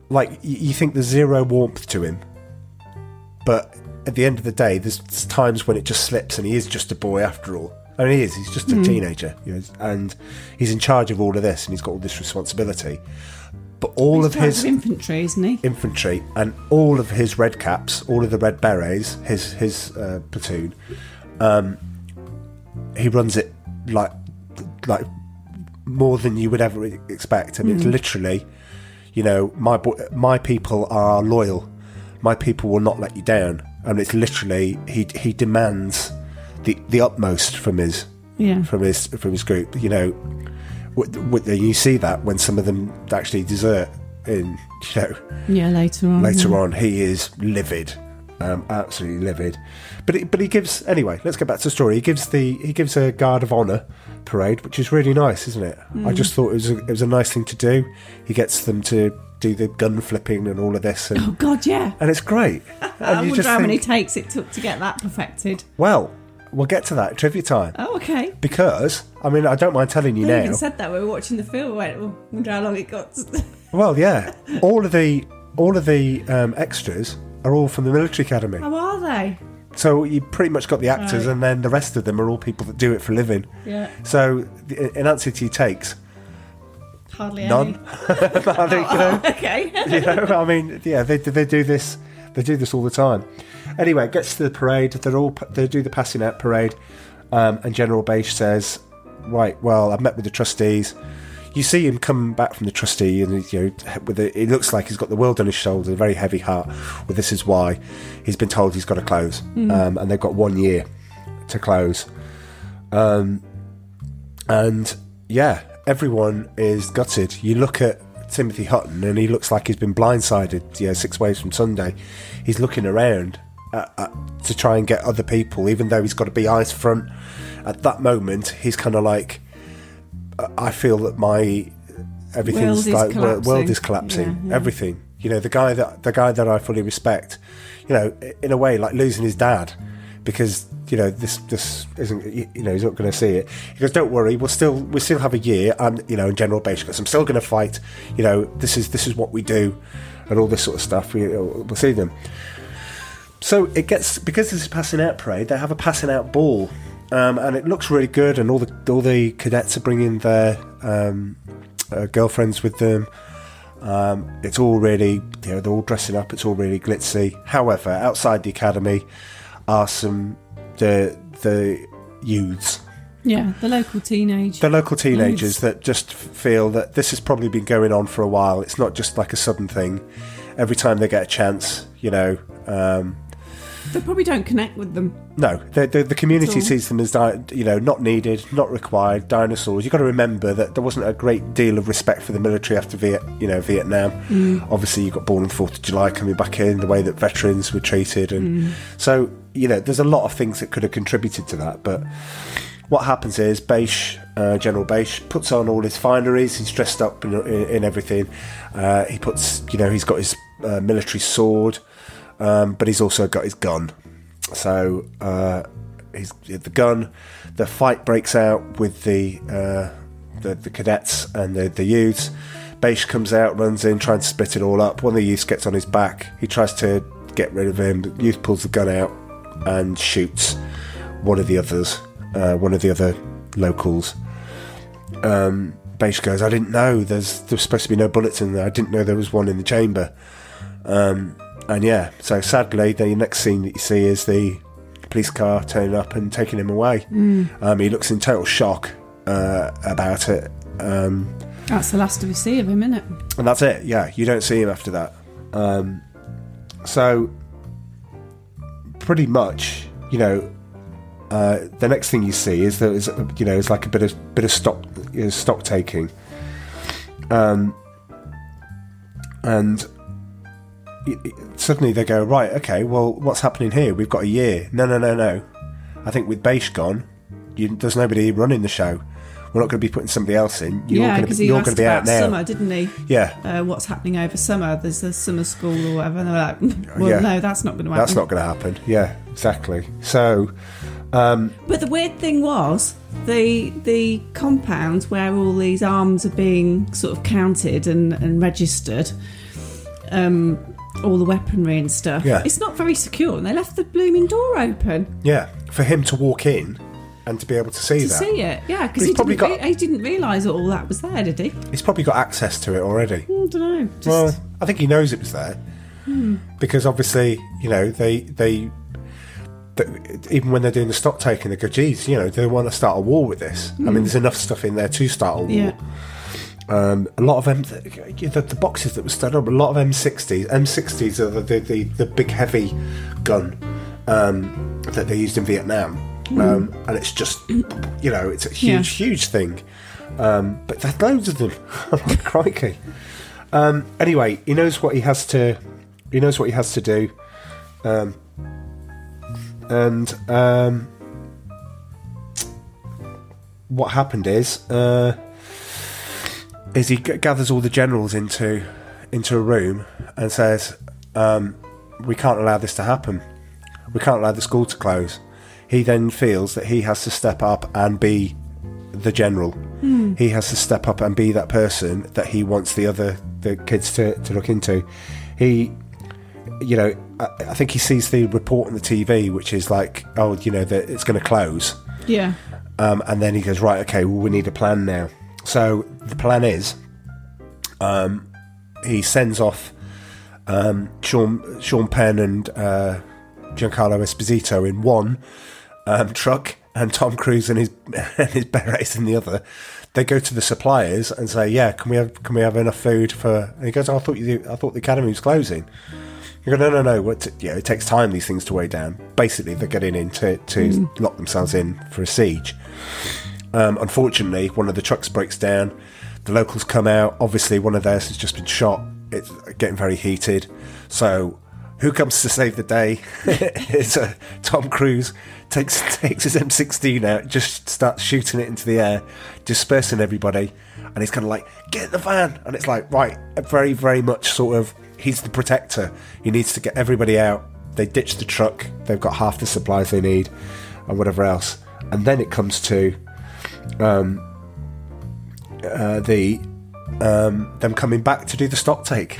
like you think there's zero warmth to him, but at the end of the day, there's times when it just slips, and he is just a boy after all. I mean, he is. He's just a Mm. teenager, you know, and he's in charge of all of this, and he's got all this responsibility. But all He's of his of infantry, isn't he? infantry and all of his red caps, all of the red berets, his his uh, platoon, um, he runs it like like more than you would ever expect. I mean, it's Mm. literally, you know, my my people are loyal. My people will not let you down. And it's literally he he demands the the utmost from his Yeah. from his from his group. You know, w- w- you see that when some of them actually desert in you know Yeah, later on. later yeah. on he is livid um, absolutely livid but he, but he gives anyway let's get back to the story he gives the he gives a guard of honor parade which is really nice isn't it i Mm. just thought it was a, it was a nice thing to do he gets them to do the gun flipping and all of this and, Oh god, yeah. and it's great I and you wonder just how many takes it took to get that perfected. well we'll get to that at trivia time Oh, okay. because i mean i don't mind telling you They now even said that we were watching the film. We went, oh, wonder how long it got. to-" well yeah all of the all of the um, extras are all from the military academy How are they? So you pretty much got the actors, Right. and then the rest of them are all people that do it for a living. Yeah. So the- in answer to your takes, Hardly none. think, you know, okay. you know, I mean, yeah, they they do this, they do this all the time. Anyway, it gets to the parade. They're all they do the passing out parade, um, and General Bache says, "Right, well, I've met with the trustees." You see him come back from the trustee, and you know, with a, it looks like he's got the world on his shoulders, a very heavy heart. Well, this is why he's been told he's got to close, Mm. um, and they've got one year to close. Um, and yeah, everyone is gutted. You look at Timothy Hutton, and he looks like he's been blindsided. You know, six ways from Sunday, he's looking around at, at, to try and get other people, even though he's got to be eyes front. At that moment, he's kind of like, I feel that my everything's World is like wor- world collapsing. is collapsing. Yeah, yeah. Everything, you know, the guy that the guy that I fully respect, you know, in a way, like losing his dad because you know this this isn't you know he's not going to see it. He goes, "Don't worry, we'll still we still have a year." And you know, in general basic, goes, I'm still going to fight. You know, this is this is what we do, and all this sort of stuff. We, we'll see them. So it gets because this is passing out parade. They have a passing out ball, um, and it looks really good. And all the all the cadets are bringing their um, uh, girlfriends with them. Um, it's all really, you know, they're all dressing up. It's all really glitzy. However, outside the academy are some the the youths, Yeah, the local teenagers. the local teenagers Youths. that just feel that this has probably been going on for a while. It's not just like a sudden thing. Every time they get a chance, you know. Um, They probably don't connect with them. No, the, the, the community sees them as di- you know not needed, not required. Dinosaurs. You've got to remember that there wasn't a great deal of respect for the military after Viet, you know Vietnam. Mm. Obviously, you got born on Fourth of July coming back in, the way that veterans were treated, and Mm. so you know there's a lot of things that could have contributed to that. But what happens is Bache, uh, General Bache, puts on all his fineries. He's dressed up in, in, in everything. Uh, he puts, you know, he's got his uh, military sword, um, but he's also got his gun. So uh, he's the gun. The fight breaks out with the uh, the, the cadets and the, the youths. Bache comes out, runs in, trying to split it all up. One of the youths gets on his back. He tries to get rid of him. The youth pulls the gun out and shoots one of the others, uh, one of the other locals. Um, Bache goes, I didn't know there's there's supposed to be no bullets in there. I didn't know there was one in the chamber. Um, and yeah, so sadly, the next scene that you see is the police car turning up and taking him away. Mm. Um, he looks in total shock uh, about it. Um, That's the last we see of him, isn't it? and that's it. Yeah, you don't see him after that. Um, so, pretty much, you know, uh, the next thing you see is that is you know it's like a bit of bit of stock you know, stock taking, um, and suddenly they go right. Okay, well, what's happening here? We've got a year. No, no, no, no. I think with Bache gone, you, there's nobody running the show. We're not going to be putting somebody else in. You're yeah, going to because be, he you're asked going to be about summer, didn't he? Yeah. Uh, what's happening over summer? There's a summer school or whatever. And they're like, well, Yeah. no, that's not going to happen. That's not going to happen. Yeah, exactly. So, um, But the weird thing was the the compound where all these arms are being sort of counted and, and registered, um, all the weaponry and stuff. Yeah. It's not very secure, and they left the blooming door open yeah, for him to walk in and to be able to see to that, see it. Yeah, because He's he probably didn't, got- re- he didn't realise that all that was there, did he? he's probably got access to it already. I don't know. Just, Well, I think he knows it was there Hmm. because obviously, you know, they they. th- Even when they're doing the stock taking, they go, "Geez, you know, they want to start a war with this." I mean, there's enough stuff in there to start a war. yeah. Um, a lot of M, the, the boxes that were stood up, a lot of M60s. M60s are the the, the, the big heavy gun um, that they used in Vietnam, um, and it's just you know it's a huge Yeah. huge thing. Um, but there's loads of them. Crikey. Um, anyway, he knows what he has to. He knows what he has to do, um, and um, what happened is. Uh, is he g- gathers all the generals into into a room and says, um, "We can't allow this to happen. We can't allow the school to close." He then feels that he has to step up and be the general. Hmm. He has to step up and be that person that he wants the other the kids to, to look into. He, you know, I, I think he sees the report on the TV, which is like, "Oh, you know, that it's going to close." Yeah. Um, and then he goes, right, okay, well, we need a plan now. So the plan is um, he sends off um, Sean, Sean Penn and uh, Giancarlo Esposito in one um, truck and Tom Cruise and his, and his berets in the other. They go to the suppliers and say, "Yeah, can we have can we have enough food for?" And he goes, "I thought you, I thought the academy was closing." You go, no, no, no. What? Yeah, it takes time these things to weigh down. Basically, they're getting in to, to Mm. lock themselves in for a siege. Um, unfortunately, one of the trucks breaks down. The locals come out. Obviously, one of theirs has just been shot. It's getting very heated. So, who comes to save the day? it's uh, Tom Cruise takes takes his M16 out, just starts shooting it into the air, dispersing everybody, and he's kind of like, "Get in the van!" And it's like, right, very, very much sort of, he's the protector. He needs to get everybody out. They ditch the truck. They've got half the supplies they need, and whatever else. And then it comes to um, uh, the um, them coming back to do the stock take,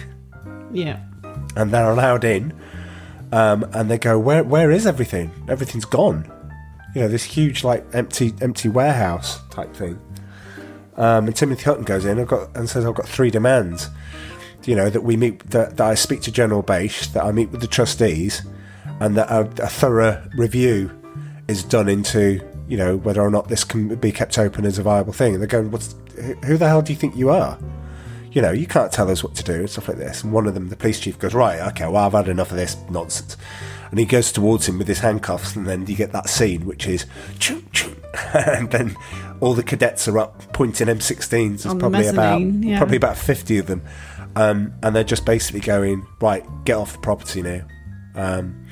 Yeah. and they're allowed in, um, and they go, "Where where is everything? Everything's gone." You know, this huge like empty empty warehouse type thing. Um, and Timothy Hutton goes in and, got, and says, "I've got three demands." You know that we meet that, that I speak to General Bache, that I meet with the trustees, and that a, a thorough review is done into you know whether or not this can be kept open as a viable thing. And they're going, "What's who the hell do you think you are?" You know, you can't tell us what to do and stuff like this. And one of them, the police chief, goes, "Right, okay, well, I've had enough of this nonsense." And he goes towards him with his handcuffs, and then you get that scene, which is, choo, choo, and then all the cadets are up pointing M16s. There's probably about yeah. probably about fifty of them, um, and they're just basically going, "Right, get off the property now." Um,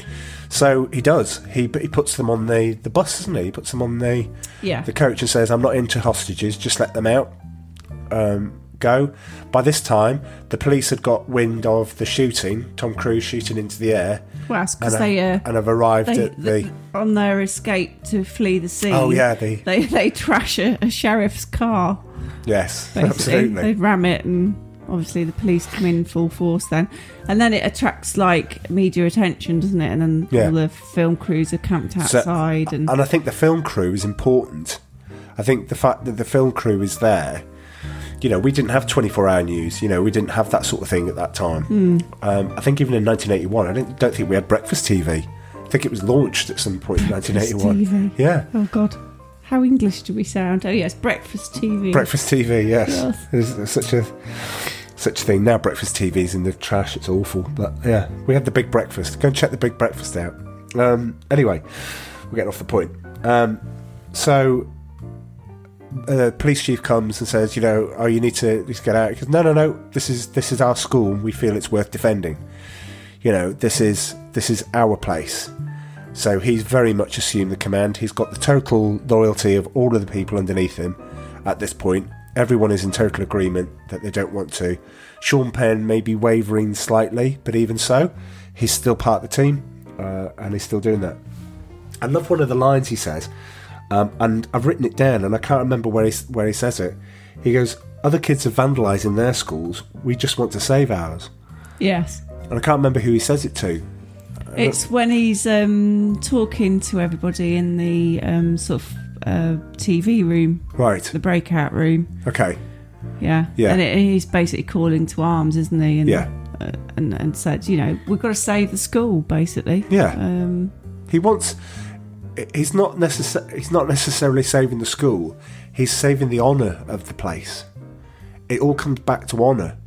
so he does. He he puts them on the, the bus, doesn't he? He puts them on the Yeah. the coach and says, "I'm not into hostages. Just let them out. Um, go." By this time, the police had got wind of the shooting. Tom Cruise shooting into the air. Well, that's because and, they uh, and have arrived they, at the. on their escape to flee the scene. Oh, yeah, the- they they trash a, a sheriff's car. Yes, Basically. absolutely. They ram it, and obviously the police come in full force then, and then it attracts like media attention, doesn't it? And then Yeah. all the film crews are camped So- outside, and and I think the film crew is important. I think the fact that the film crew is there, you know, we didn't have 24 hour news. You know, we didn't have that sort of thing at that time. Hmm. Um, I think even in 1981, I don't, don't think we had breakfast TV. I think it was launched at some point in 1981. TV. Yeah. Oh God, how English do we sound? Oh yes, breakfast TV. Breakfast TV, yes. Yes. There's, there's such a such thing. Now breakfast TV's in the trash. It's awful. But yeah, we had the big breakfast. Go and check the big breakfast out. Um, anyway, we're getting off the point. Um, so uh, police chief comes and says, you know, oh, you need to, to get out. He goes, no, no, no. This is this is our school. We feel it's worth defending. You know, this is this is our place. So he's very much assumed the command. He's got the total loyalty of all of the people underneath him at this point. Everyone is in total agreement that they don't want to. Sean Penn may be wavering slightly, but even so, he's still part of the team uh, and he's still doing that. I love one of the lines he says, um, and I've written it down and I can't remember where he, where he says it. He goes, Other kids are vandalising their schools, we just want to save ours. Yes. And I can't remember who he says it to. It's when he's um, talking to everybody in the um, sort of uh, TV room, Right. the breakout room. Okay. Yeah, Yeah. And it, he's basically calling to arms, isn't he? And, Yeah. Uh, and and said, you know, we've got to save the school, basically. Yeah. Um, He wants. He's not necessar- He's not necessarily saving the school. He's saving the honour of the place. It all comes back to honour.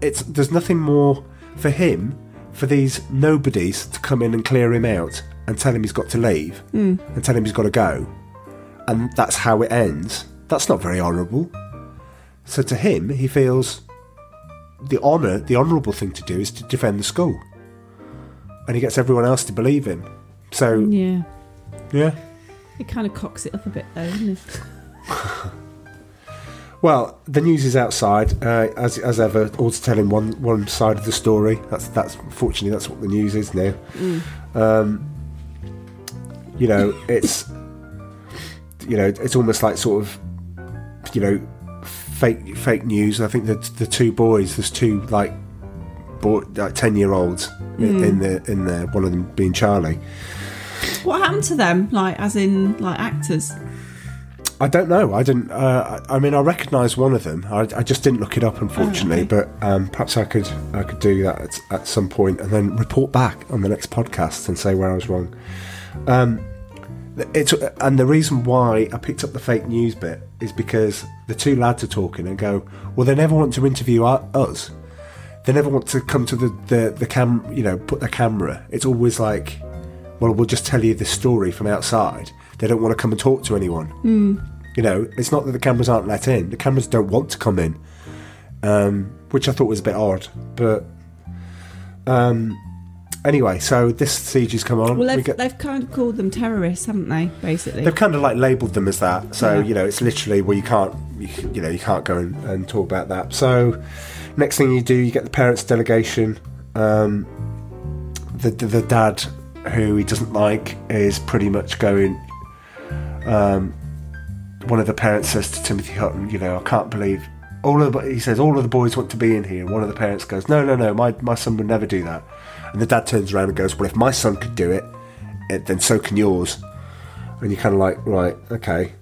It's there's nothing more for him for these nobodies to come in and clear him out and tell him he's got to leave Mm. and tell him he's got to go, and that's how it ends. That's not very honourable. So to him, he feels the honour, the honourable thing to do is to defend the school, and he gets everyone else to believe him. So yeah. yeah. It kind of cocks it up a bit, though, doesn't it? Well, the news is outside, uh, as as ever. All's telling one one side of the story. That's that's fortunately that's what the news is now. Um, you know, it's you know, it's almost like sort of you know, fake fake news. I think that the two boys, there's two like boy, like ten year olds in, Mm. in the in there. One of them being Charlie. What happened to them? Like, as in, like actors? I don't know. I didn't. Uh, I mean, I recognise one of them. I, I just didn't look it up, unfortunately. okay. But um, perhaps I could. I could do that at, at some point and then report back on the next podcast and say where I was wrong. Um, it's and the reason why I picked up the fake news bit is because the two lads are talking and go, well, they never want to interview our, us. They never want to come to the the the cam. You know, put the camera. It's always like, well, we'll just tell you this story from outside. They don't want to come and talk to anyone. Mm. You know, it's not that the cameras aren't let in; the cameras don't want to come in, um, which I thought was a bit odd. But um, anyway, so this siege has come on. Well, they've, get- they've kind of called them terrorists, haven't they? Basically. They've kind of like labelled them as that, so Yeah. you know it's literally well you can't you, you know you can't go and, and talk about that. So next thing you do, you get the parents' delegation. Um, the, the the dad who he doesn't like is pretty much going. Um, one of the parents says to Timothy Hutton, "You know, I can't believe all of the, he says all of the boys want to be in here." One of the parents goes, "No, no, no, my my son would never do that." And the dad turns around and goes, "Well, if my son could do it, then so can yours." and you're kind of like, right, okay.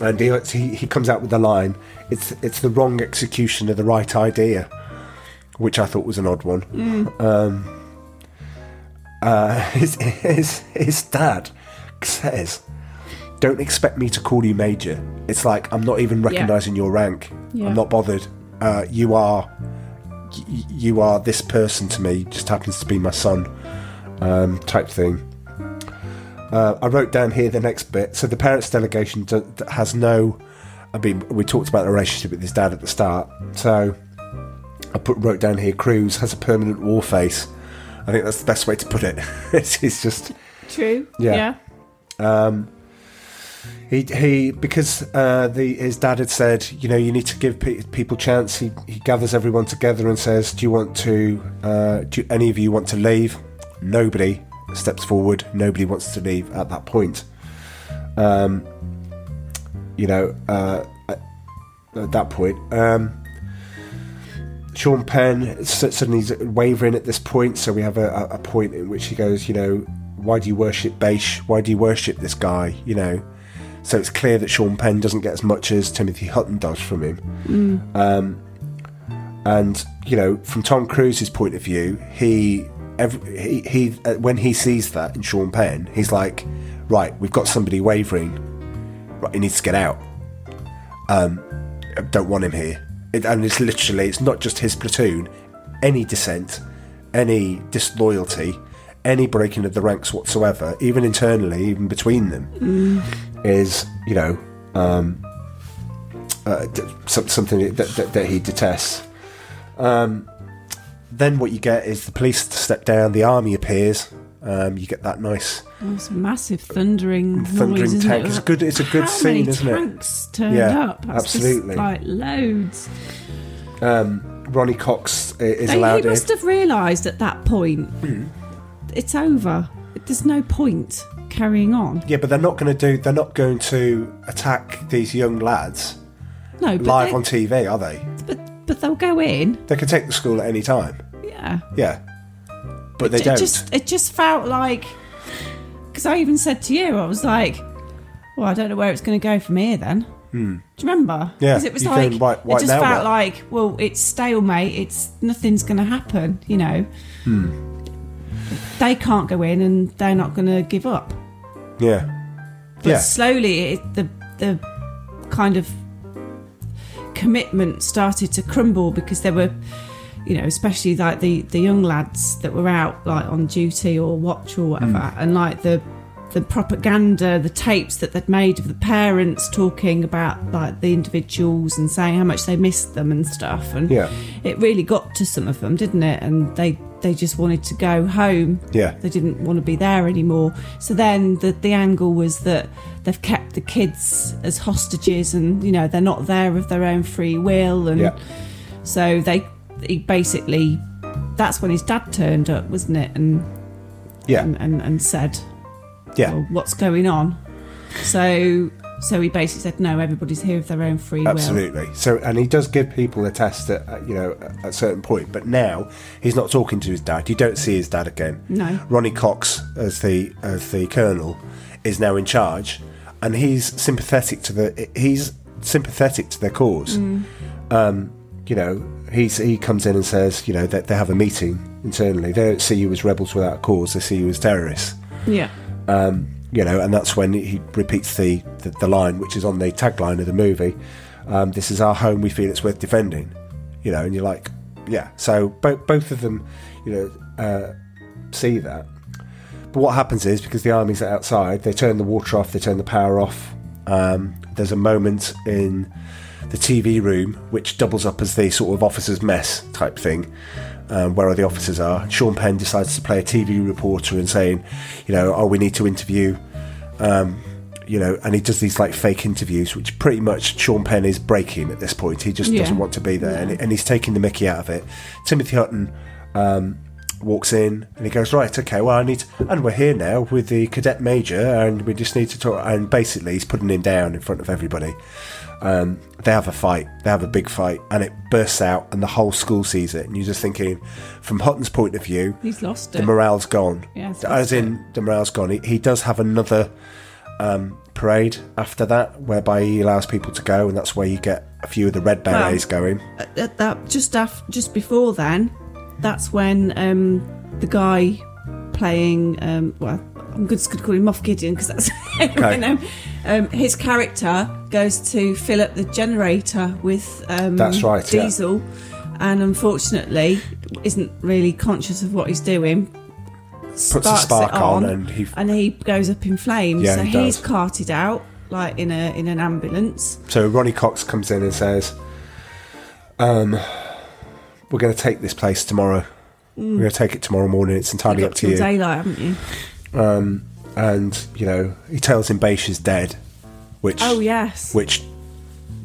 And he, he he comes out with the line, "It's it's the wrong execution of the right idea," which I thought was an odd one. Mm. Um, uh, his, his his dad says, "Don't expect me to call you major." It's like I'm not even Yeah. recognising your rank. Yeah. I'm not bothered. Uh, you are you are this person to me. Just happens to be my son, um, type thing. Uh, I wrote down here the next bit. So the parents' delegation do, has no. I mean, we talked about the relationship with his dad at the start. So I put wrote down here. Cruise has a permanent war face. I think that's the best way to put it. it's, it's just True. Yeah. Yeah. um, he he because uh, the his dad had said, you know, you need to give pe- people chance. He he gathers everyone together and says, "Do you want to? Uh, do any of you want to leave?" Nobody steps forward. Nobody wants to leave at that point. Um, you know, uh, at, at that point, um, Sean Penn s- suddenly is wavering at this point. So we have a, a- a point in which he goes, you know, why do you worship Bache? Why do you worship this guy? You know, So it's clear that Sean Penn doesn't get as much as Timothy Hutton does from him. Mm. Um, and you know, from Tom Cruise's point of view, he, every, he, he uh, when he sees that in Sean Penn, he's like, right, we've got somebody wavering. Right, he needs to get out. Um, I don't want him here. It, and it's literally, it's not just his platoon. Any dissent, any disloyalty, any breaking of the ranks whatsoever, even internally, even between them, Mm. is you know um, uh, d- something that, that, that he detests. Um, then what you get is the police step down, the army appears. Um, you get that nice Oh, it's massive thundering, thundering noise, tank. it? It's good. It's a good How scene, many isn't it? tanks turned Yeah, up. That's absolutely. like loads. Um, Ronny Cox is They- allowed he in. must have realised at that point Hmm. It's over. There's no point carrying on. Yeah, but they're not going to do. They're not going to attack these young lads No, but live on TV, are they? but but they'll go in. They can take the school at any time. Yeah. Yeah, but they it don't. just it just felt like because I even said to you, I was like, "Well, I don't know where it's going to go from here." Then Hmm. do you remember? Yeah, 'Cause it was like it just felt what? like, well, it's stalemate. It's nothing's going to happen. You know, Hmm. They can't go in, and they're not going to give up. Yeah, But yeah, slowly, it, the the kind of commitment started to crumble because there were, you know, especially like the the young lads that were out like on duty or watch or whatever, Mm. and like the the propaganda, the tapes that they'd made of the parents talking about like the individuals and saying how much they missed them and stuff, and Yeah. it really got to some of them, didn't it? And they they just wanted to go home. Yeah. They didn't want to be there anymore. So then the the angle was that they've kept the kids as hostages, and you know they're not there of their own free will, and Yeah. so they he basically that's when his dad turned up, wasn't it? And yeah, and, and, and said, yeah. well, what's going on? So so he basically said, no, everybody's here of their own free will. Absolutely. So, and he does give people a test at you know at a certain point, but now he's not talking to his dad. You don't see his dad again. No. Ronny Cox, as the as the colonel, is now in charge, and he's sympathetic to the he's sympathetic to their cause. Mm. Um, you know, he's he comes in and says, you know, that they have a meeting internally. They don't see you as rebels without a cause; they see you as terrorists. Yeah. Um, you know, and that's when he repeats the, the, the line, which is on the tagline of the movie. Um, this is our home. We feel it's worth defending. You know, and you're like, yeah. So both both of them, you know, uh, see that. But what happens is because the army's outside, they turn the water off, they turn the power off. Um, there's a moment in the TV room which doubles up as the sort of officers' mess type thing, um, where all the officers are. Sean Penn decides to play a TV reporter and saying, you know, oh, we need to interview, um, you know, and he does these like fake interviews, which pretty much Sean Penn is breaking at this point. He just Yeah. doesn't want to be there, and, and he's taking the Mickey out of it. Timothy Hutton. Um, walks in and he goes right okay well i need to, and we're here now with the cadet major and we just need to talk and basically he's putting him down in front of everybody. Um, they have a fight they have a big fight and it bursts out and the whole school sees it and you're just thinking from hutton's point of view He's lost the it. morale's gone. Yeah, as in the morale's gone. He, he does have another um, parade after that whereby he allows people to go and that's where you get a few of the red berets going. at, at that just after, just before then, that's when um, the guy playing um, well, I'm just going to call him Moff Gideon because that's Okay. um, his character goes to fill up the generator with um, That's right, yeah. diesel, and unfortunately isn't really conscious of what he's doing. puts a spark it on, and he and he goes up in flames. Yeah, so he he's does. carted out like in a in an ambulance. So Ronny Cox comes in and says, um, "We're going to take this place tomorrow. Mm. We're going to take it tomorrow morning. It's entirely up to you." Daylight, haven't you? Um, and you know, he tells him Bache is dead, which Oh yes, which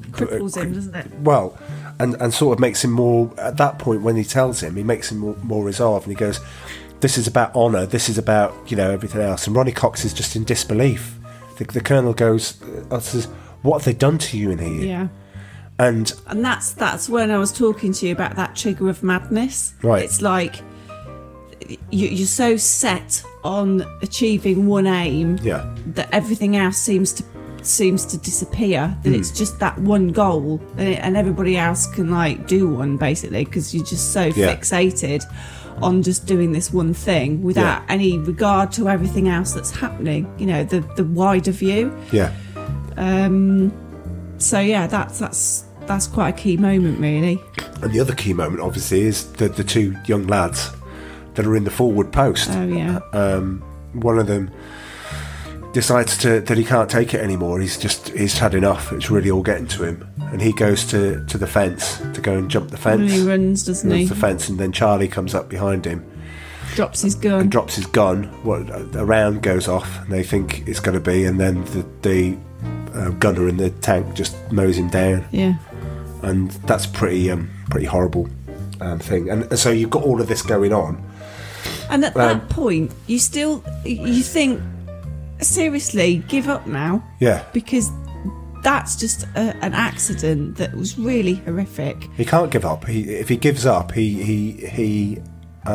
cripples him, doesn't it? well, and and sort of makes him more at that point when he tells him, he makes him more, more resolved, and he goes, "This is about honour. This is about you know everything else." And Ronny Cox is just in disbelief. The, the colonel goes, uh, says, "What have they done to you in here?" Yeah. And And that's that's when I was talking to you about that trigger of madness. Right. It's like you, you're so set on achieving one aim yeah, that everything else seems to seems to disappear. That Hmm. it's just that one goal, and, it, and everybody else can like do one basically because you're just so Yeah. fixated on just doing this one thing without Yeah. any regard to everything else that's happening. You know, the the wider view. Yeah. Um, so yeah, that's that's that's quite a key moment, really. And the other key moment, obviously, is the, the two young lads that are in the forward post. Oh yeah, Um, one of them decides to, that he can't take it anymore. He's just he's had enough. It's really all getting to him, and he goes to, to the fence to go and jump the fence. and he runs, doesn't Runs he? the fence, and then Charlie comes up behind him Drops his gun. and drops his gun. What a round goes off, and they think it's going to be, and then the the uh, gunner in the tank just mows him down, yeah. And that's pretty um, pretty horrible um, thing. And so you've got all of this going on. And at Um, that point, you still you think seriously, give up now Yeah, because that's just a, an accident that was really horrific. he can't give up. He if he gives up, he he he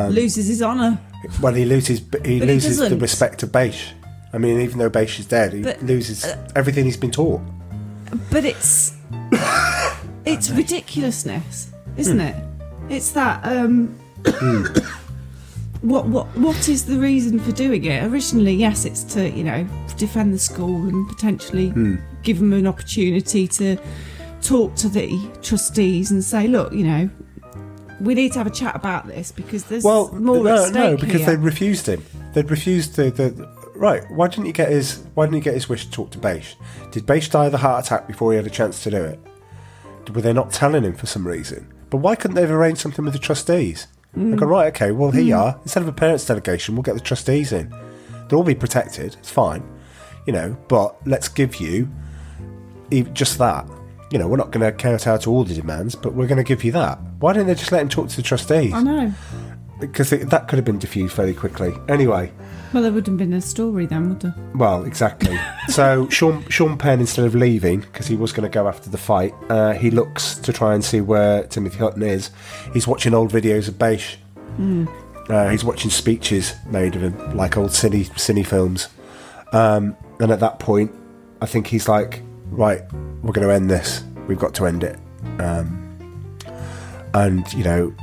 Loses his honour. well he loses he But he loses the respect of Bache. I mean, even though Bache is dead, he But, uh, loses everything he's been taught. But it's it's ridiculousness, isn't it? It's that um what what what is the reason for doing it? Originally, yes, it's to, you know, defend the school and potentially give them an opportunity to talk to the trustees and say, look, you know, we need to have a chat about this because there's Well, more no, at stake no, because here. they refused him. They'd refused the, the right. Why didn't he get his? Why didn't he get his wish to talk to Bache? Did Bache die of a heart attack before he had a chance to do it? Were they not telling him for some reason? But why couldn't they have arranged something with the trustees? They go right, okay. Well, here you hmm. are. Instead of a parents' delegation, we'll get the trustees in. They'll all be protected. It's fine, you know. But let's give you just that. You know, we're not going to count out all the demands, but we're going to give you that. Why didn't they just let him talk to the trustees? I know. because it, that could have been diffused very quickly. Anyway, Well, there wouldn't have been a story then, would there? well, exactly. so Sean Sean Penn, instead of leaving because he was going to go after the fight, uh, he looks to try and see where Timothy Hutton is. He's watching old videos of Bache. Uh, he's watching speeches made of him, like old cine cine films. Um, and at that point, I think he's like, right, we're going to end this. We've got to end it. Um, and you know,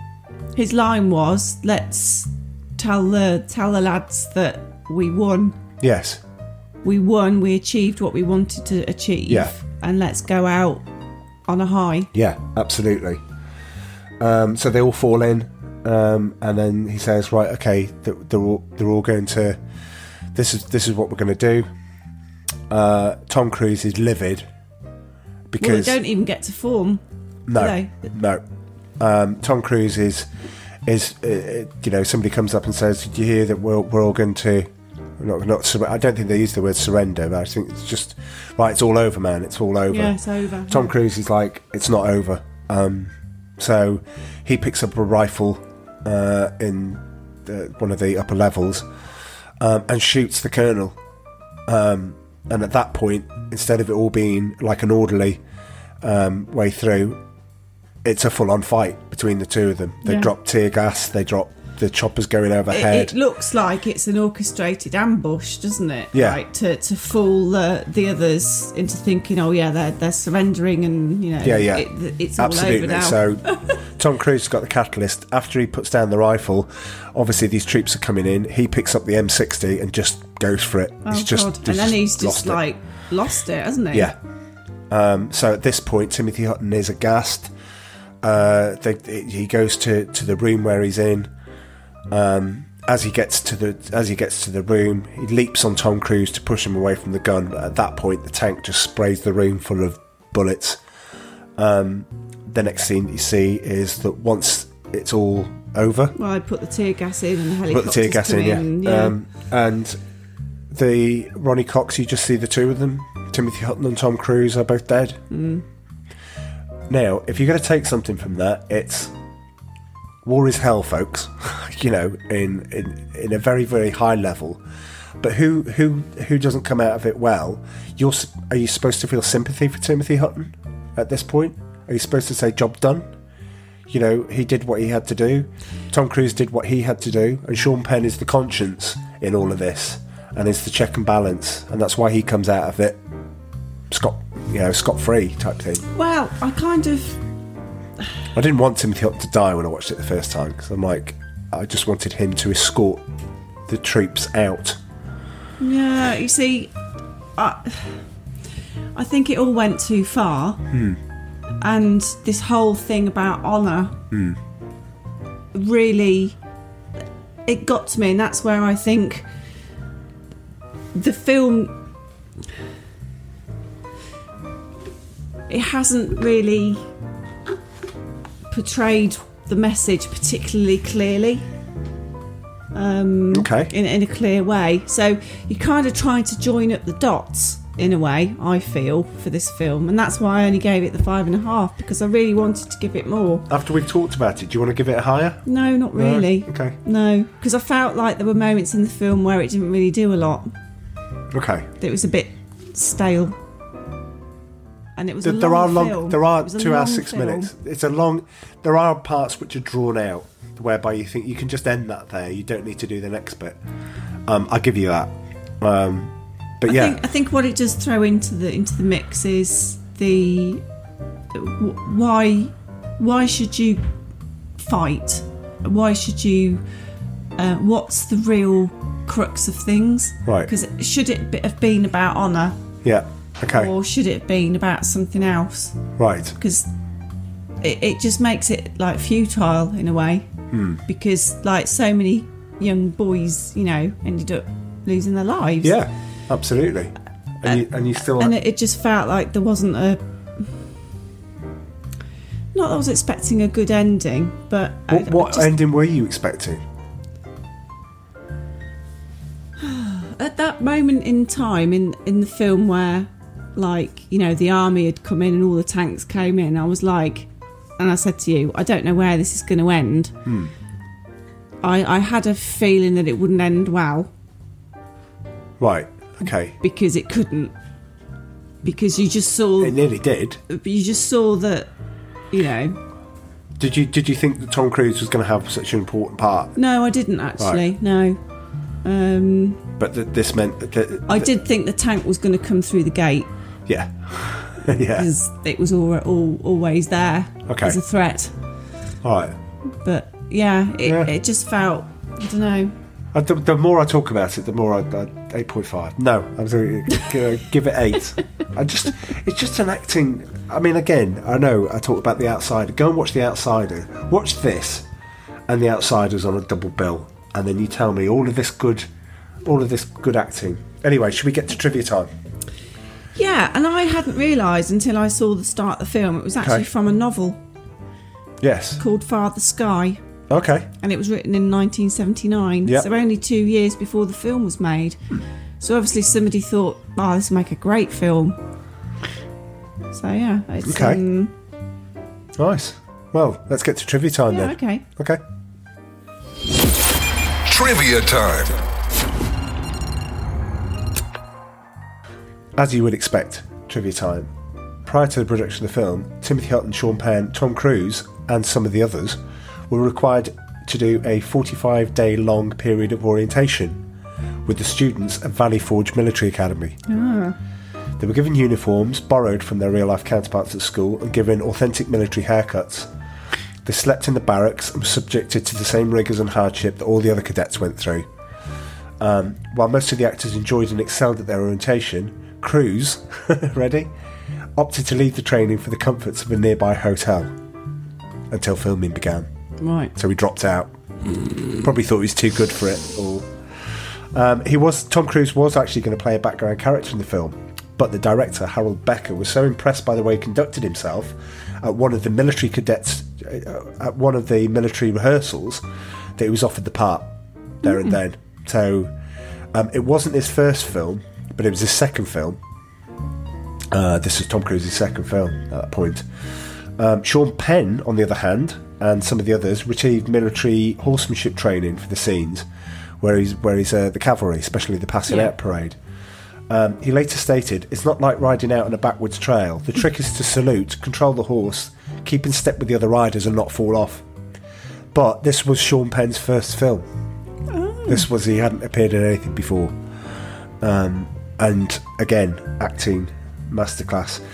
His line was, "Let's tell the tell the lads that we won. yes, We won. We achieved what we wanted to achieve. Yeah. And let's go out on a high." Yeah, absolutely. Um, so they all fall in, um, and then he says, "Right, okay, they're, they're all they're all going to. This is this is what we're going to do." Uh, Tom Cruise is livid Well, they don't even get to form. no, no. Um, Tom Cruise is is uh, you know somebody comes up and says, "Did you hear that we're we're all going to." Not, not. sur- I don't think they use the word surrender, but I think it's just right. It's all over, man. It's all over. Yeah, it's over. Tom. Cruise is like, it's not over. Um, so he picks up a rifle uh, in the, one of the upper levels um, and shoots the colonel. Um, and at that point, instead of it all being like an orderly um, way through, it's a full on fight between the two of them. They Yeah. drop tear gas, they drop the choppers going overhead. it looks like it's an orchestrated ambush, doesn't it? Yeah. Like to, to fool the, the others into thinking, oh yeah, they're they're surrendering, and you know, Yeah, yeah. it, it's all Absolutely. over now. So Tom Cruise has got the catalyst. After he puts down the rifle, obviously these troops are coming in. He picks up the M60 and just goes for it. oh he's just, god! And then he's just lost it. like lost it, hasn't he? Yeah. Um, so at this point, Timothy Hutton is aghast. Uh, they, he goes to, to the room where he's in. Um, as he gets to the as he gets to the room, he leaps on Tom Cruise to push him away from the gun. But at that point, the tank just sprays the room full of bullets. Um, the next scene you see is that once it's all over, Well, I put the tear gas in, and the helicopter. put the tear gas in, come yeah. in, yeah. Um, and the Ronny Cox, you just see the two of them. Timothy Hutton and Tom Cruise are both dead. Mm. Now, if you're going to take something from that, it's war is hell, folks. you know, in, in in a very very high level. But who who who doesn't come out of it well? You're are you supposed to feel sympathy for Timothy Hutton at this point? Are you supposed to say job done? You know, he did what he had to do. Tom Cruise did what he had to do, and Sean Penn is the conscience in all of this, and is the check and balance, and that's why he comes out of it scot you know scot free type thing. Well, I kind of I didn't want Timothy Hutton to die when I watched it the first time because I'm like, I just wanted him to escort the troops out. Yeah, you see, I, I think it all went too far. Hmm. And this whole thing about honour Hmm. really, it got to me, and that's where I think the film. It hasn't really portrayed the message particularly clearly um, Okay. in, in a clear way. So you're kind of trying to join up the dots in a way, I feel, for this film. And that's why I only gave it the five and a half because I really wanted to give it more. After we've talked about it, do you want to give it a higher? No, not No? really. Okay. No, because I felt like there were moments in the film where it didn't really do a lot. Okay. It was a bit stale. And it was There, are long. film. There are It was a two hours six film. minutes. It's a long. There are parts which are drawn out, whereby you think you can just end that there. You don't need to do the next bit. Um, I give you that. Um, but I yeah, think, I think what it does throw into the into the mix is the why why should you fight? Why should you? Uh, what's the real crux of things? Right. Because should it have been about honour, yeah. Okay. or should it have been about something else? right. Because it, it just makes it like futile in a way. Hmm. Because like so many young boys, you know, ended up losing their lives. Yeah. Absolutely. And you, and you still. and it, it just felt like there wasn't a not that I was expecting a good ending, but I- what what just- ending were you expecting? at that moment in time in in the film where like you know the army had come in and all the tanks came in, I was like, and I said to you, I don't know where this is going to end. Hmm. I I had a feeling that it wouldn't end well Right. Okay. because it couldn't because you just saw It nearly did. But you just saw that you know Did you did you think that Tom Cruise was going to have such an important part? No, I didn't actually. Right. No. Um, But that this meant that, that I did think the tank was going to come through the gate yeah, yeah. because it was all, all, always there Okay. as a threat. All right. But yeah it, Yeah. it just felt, I don't know. Uh, The, the more I talk about it, the more I, I eight point five. No, I'm sorry, g- give it eight. I just, it's just an acting. I mean, again, I know I talked about the Outsider. Go and watch the Outsider. Watch this, and the Outsiders on a double bill, and then you tell me all of this good, all of this good acting. Anyway, should we get to trivia time? Yeah, and I hadn't realised until I saw the start of the film it was actually Okay. from a novel Yes. called Father Sky. Okay. and it was written in 1979. Yep. So only two years before the film was made. So obviously somebody thought, "Oh, this will make a great film." So yeah, it's Okay. um, Nice. Well, let's get to trivia time yeah, then. okay. Okay. Trivia time. As you would expect, trivia time. Prior to the production of the film, Timothy Hutton, Sean Penn, Tom Cruise, and some of the others were required to do a 45 day long period of orientation with the students at Valley Forge Military Academy. Ah. They were given uniforms borrowed from their real life counterparts at school and given authentic military haircuts. They slept in the barracks and were subjected to the same rigours and hardship that all the other cadets went through. Um, while most of the actors enjoyed and excelled at their orientation, Cruise, ready, opted to leave the training for the comforts of a nearby hotel until filming began. Right. So he dropped out. Probably thought he was too good for it. Or um, he was. Tom Cruise was actually going to play a background character in the film, but the director Harold Becker was so impressed by the way he conducted himself at one of the military cadets uh, at one of the military rehearsals that he was offered the part there and then. So um, it wasn't his first film, but it was his second film. Uh, this was Tom Cruise's second film at that point. Um, Sean Penn, on the other hand, and some of the others received military horsemanship training for the scenes where he's where he's uh, the cavalry, especially the passing Yeah. out parade. Um, he later stated, "It's not like riding out on a backwards trail. The trick is to salute, control the horse, keep in step with the other riders, and not fall off." But this was Sean Penn's first film. This was he hadn't appeared in anything before, um, and again, acting masterclass.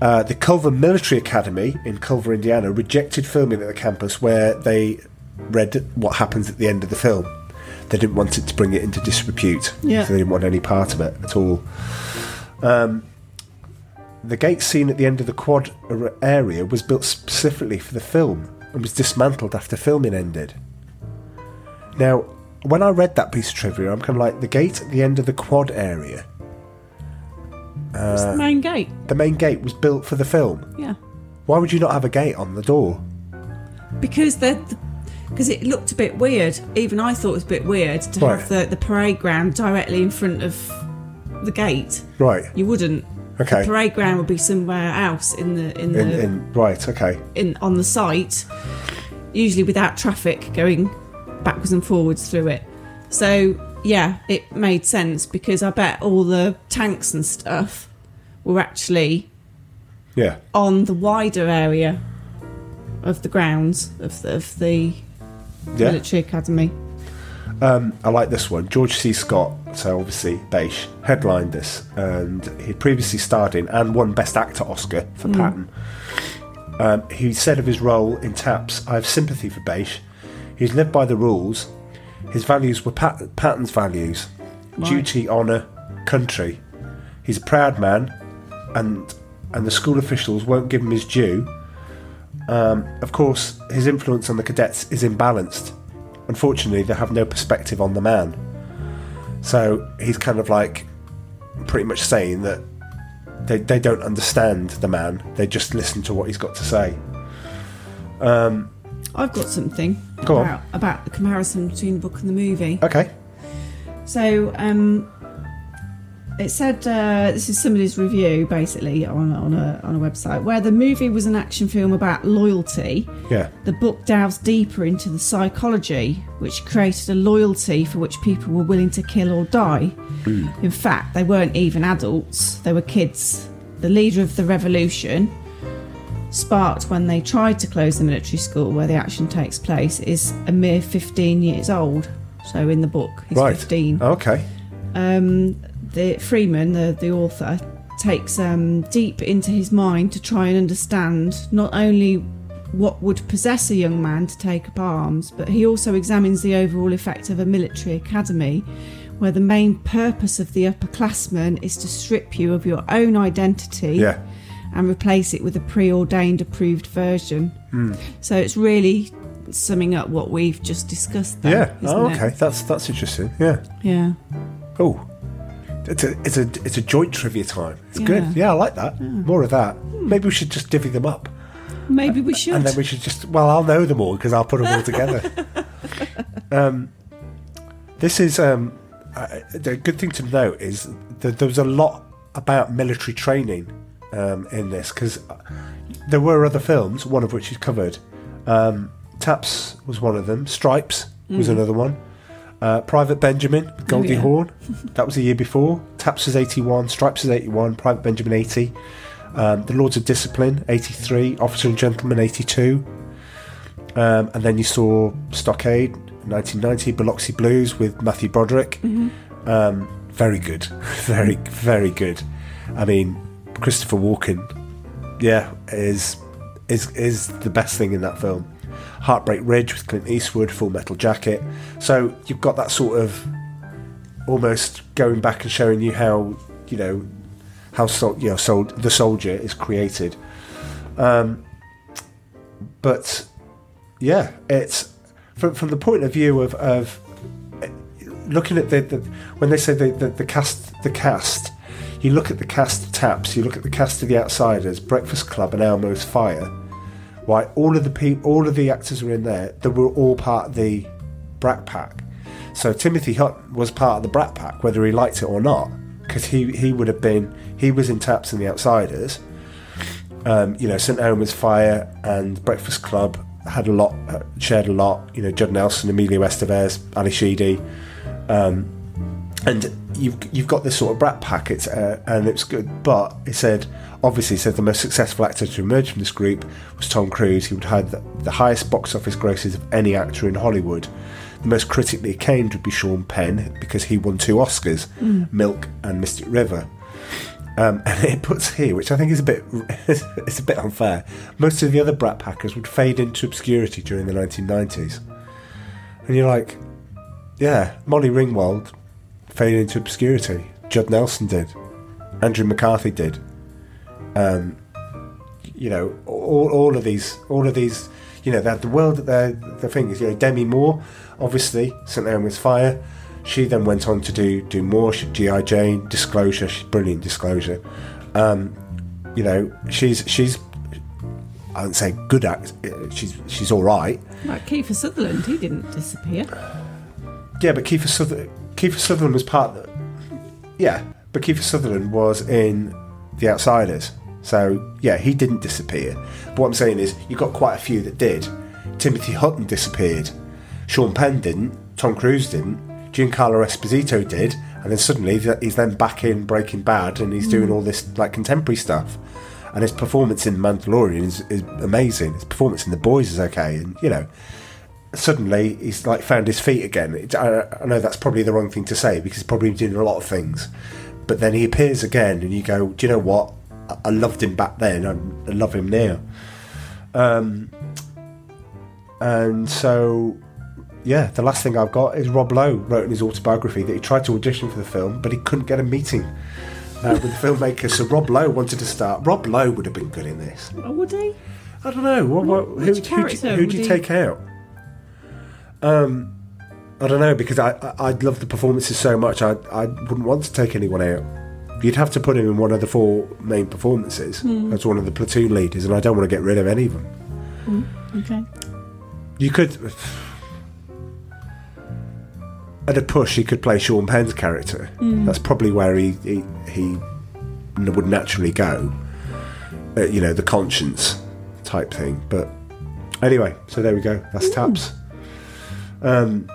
Uh, the Culver Military Academy in Culver, Indiana, rejected filming at the campus where they read what happens at the end of the film. They didn't want it to bring it into disrepute. Yeah. So they didn't want any part of it at all. Um, the gate scene at the end of the quad area was built specifically for the film and was dismantled after filming ended. Now, when I read that piece of trivia, I'm kind of like the gate at the end of the quad area. It's the main gate. The main gate was built for the film. Yeah. Why would you not have a gate on the door? Because the because it looked a bit weird. Even I thought it was a bit weird to Right. have the, the parade ground directly in front of the gate. Right. You wouldn't. Okay. The parade ground would be somewhere else in the in the In, in right. Okay. in on the site, usually without traffic going backwards and forwards through it. So yeah, it made sense because I bet all the tanks and stuff were actually Yeah. on the wider area of the grounds of the, of the Yeah. military academy. Um, I like this one. George C. Scott, so obviously Bache, headlined this, and he'd previously starred in and won Best Actor Oscar for Mm. Patton. Um, he said of his role in Taps, I have sympathy for Bache. He's lived by the rules. His values were Pat- Patton's values Right. duty, honour, country. He's a proud man, and and the school officials won't give him his due. Um, of course, his influence on the cadets is imbalanced. Unfortunately, they have no perspective on the man. So he's kind of like pretty much saying that they, they don't understand the man, they just listen to what he's got to say. Um, I've got something Go on. about, about the comparison between the book and the movie. okay. So um, it said uh, this is somebody's review basically on on a on a website where the movie was an action film about loyalty. Yeah. The book delves deeper into the psychology, which created a loyalty for which people were willing to kill or die. In fact, they weren't even adults; they were kids. The leader of the revolution, sparked when they tried to close the military school where the action takes place, is a mere 15 years old. So in the book, he's right. 15 Okay. um, the Freeman, the, the author, takes um, deep into his mind to try and understand not only what would possess a young man to take up arms, but he also examines the overall effect of a military academy where the main purpose of the upperclassman is to strip you of your own identity Yeah. And replace it with a preordained approved version. Hmm. So it's really summing up what we've just discussed there. Yeah. Oh, it? okay. That's that's interesting. Yeah. Yeah. Oh, it's a it's a it's a joint trivia time. It's good. Yeah. Yeah, I like that. More of that. Maybe we should just divvy them up, Maybe we should. and then we should just. Well, I'll know them all because I'll put them all together. um, this is um, uh, the good thing to note is that there was a lot about military training um, in this because there were other films, one of which is covered. Um, Taps was one of them. Stripes was Mm. another one. Uh, Private Benjamin, with Goldie yeah. Hawn. That was a year before. Taps was 81, Stripes was 81, Private Benjamin 80. Um, the Lords of Discipline 83, Officer and Gentleman 82. Um, and then you saw Stockade 1990, Biloxi Blues with Matthew Broderick. Um, very good. very, very good. I mean, Christopher Walken, yeah, is is is the best thing in that film. Heartbreak Ridge with Clint Eastwood, Full Metal Jacket. So you've got that sort of almost going back and showing you how you know how you know, sol- the soldier is created. Um, but yeah, it's from from the point of view of, of looking at the, the when they say the, the, the cast the cast you look at the cast of taps you look at the cast of the outsiders breakfast club and elmo's fire why all of the all of the actors were in there they were all part of the brat pack so timothy hutton was part of the brat pack whether he liked it or not because he he would have been he was in taps and the outsiders um, you know, St. Elmo's Fire and Breakfast Club had a lot, uh, shared a lot. You know, Judd Nelson, Emilio Estevez, Ally Sheedy, um, and you've you've got this sort of brat pack. It's uh, and it's good, but it said obviously it said the most successful actor to emerge from this group was Tom Cruise. He would have the, the highest box office grosses of any actor in Hollywood. The most critically acclaimed would be Sean Penn because he won two Oscars, Mm. Milk and Mystic River. Um, and it puts here, which I think is a bit it's a bit unfair. Most of the other Brat Packers would fade into obscurity during the 1990s, and you're like, yeah, Molly Ringwald faded into obscurity. Judd Nelson did. Andrew McCarthy did. Um, you know, all, all of these, all of these, you know, they had the world that their the thing is, you know, Demi Moore, obviously, St. Elmo's Fire. She then went on to do do more. She, GI Jane, Disclosure. She's brilliant. Disclosure. Um, you know, she's she's. I wouldn't say good act. She's she's all right. Like Kiefer Sutherland, he didn't disappear. Yeah, but Kiefer Sutherland, Kiefer Sutherland was part. Of, yeah, but Kiefer Sutherland was in The Outsiders, so yeah, he didn't disappear. But what I'm saying is, you got quite a few that did. Timothy Hutton disappeared. Sean Penn didn't. Tom Cruise didn't. Giancarlo Esposito did, and then suddenly he's then back in Breaking Bad, and he's doing mm. all this like contemporary stuff. And his performance in Mandalorian is, is amazing. His performance in The Boys is okay, and you know, suddenly he's like found his feet again. It, I, I know that's probably the wrong thing to say because he's probably doing a lot of things, but then he appears again, and you go, do you know what? I, loved him back then. I, I love him now. Um, and so yeah, the last thing I've got is Rob Lowe wrote in his autobiography that he tried to audition for the film, but he couldn't get a meeting uh, with the filmmaker. So Rob Lowe wanted to start. Rob Lowe would have been good in this. Oh, would he? I don't know. What, what, who, who'd, character you, who'd would you he- take out? Um, I don't know because I, I I'd love the performances so much. I I wouldn't want to take anyone out. You'd have to put him in one of the four main performances Hmm. as one of the platoon leaders, and I don't want to get rid of any of them. Mm, okay. You could. At a push, he could play Sean Penn's character. Mm. That's probably where he he, he would naturally go. Uh, you know, the conscience type thing. But anyway, so there we go. That's taps. Um,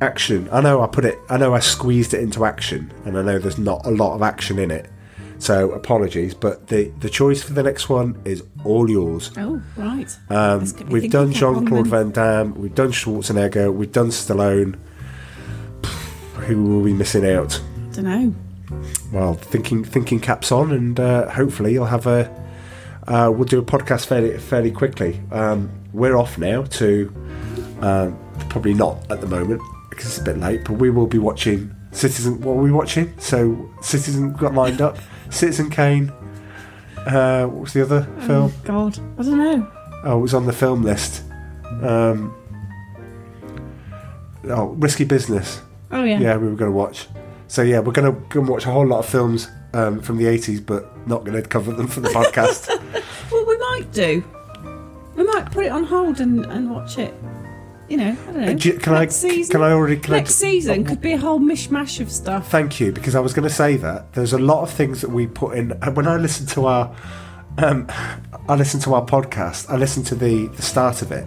action. I know I put it. I know I squeezed it into action, and I know there's not a lot of action in it. So apologies, but the the choice for the next one is all yours. Oh, right. Um, Let's get me we've done Jean Claude. Van Damme, we've done Schwarzenegger, we've done Stallone. Who will we missing out? Don't know. Well, thinking thinking caps on, and uh, hopefully you'll have a. Uh, we'll do a podcast fairly fairly quickly. Um, we're off now to um, probably not at the moment because it's a bit late, but we will be watching Citizen. What are we watching? So Citizen got lined up. Citizen Kane. Uh, what was the other film? Oh, God. I don't know. Oh, it was on the film list. Um, oh, Risky Business. Oh, yeah. Yeah, we were going to watch. So yeah, we're going to go and watch a whole lot of films um, from the eighties, but not going to cover them for the podcast. Well, we might do. We might put it on hold and, and watch it. You know, I don't know. You- can I- Next season, can I already- can I next just- season could be a whole mishmash of stuff. Thank you, because I was going to say that there's a lot of things that we put in. When I listen to our, um, I listen to our podcast. I listen to the the start of it,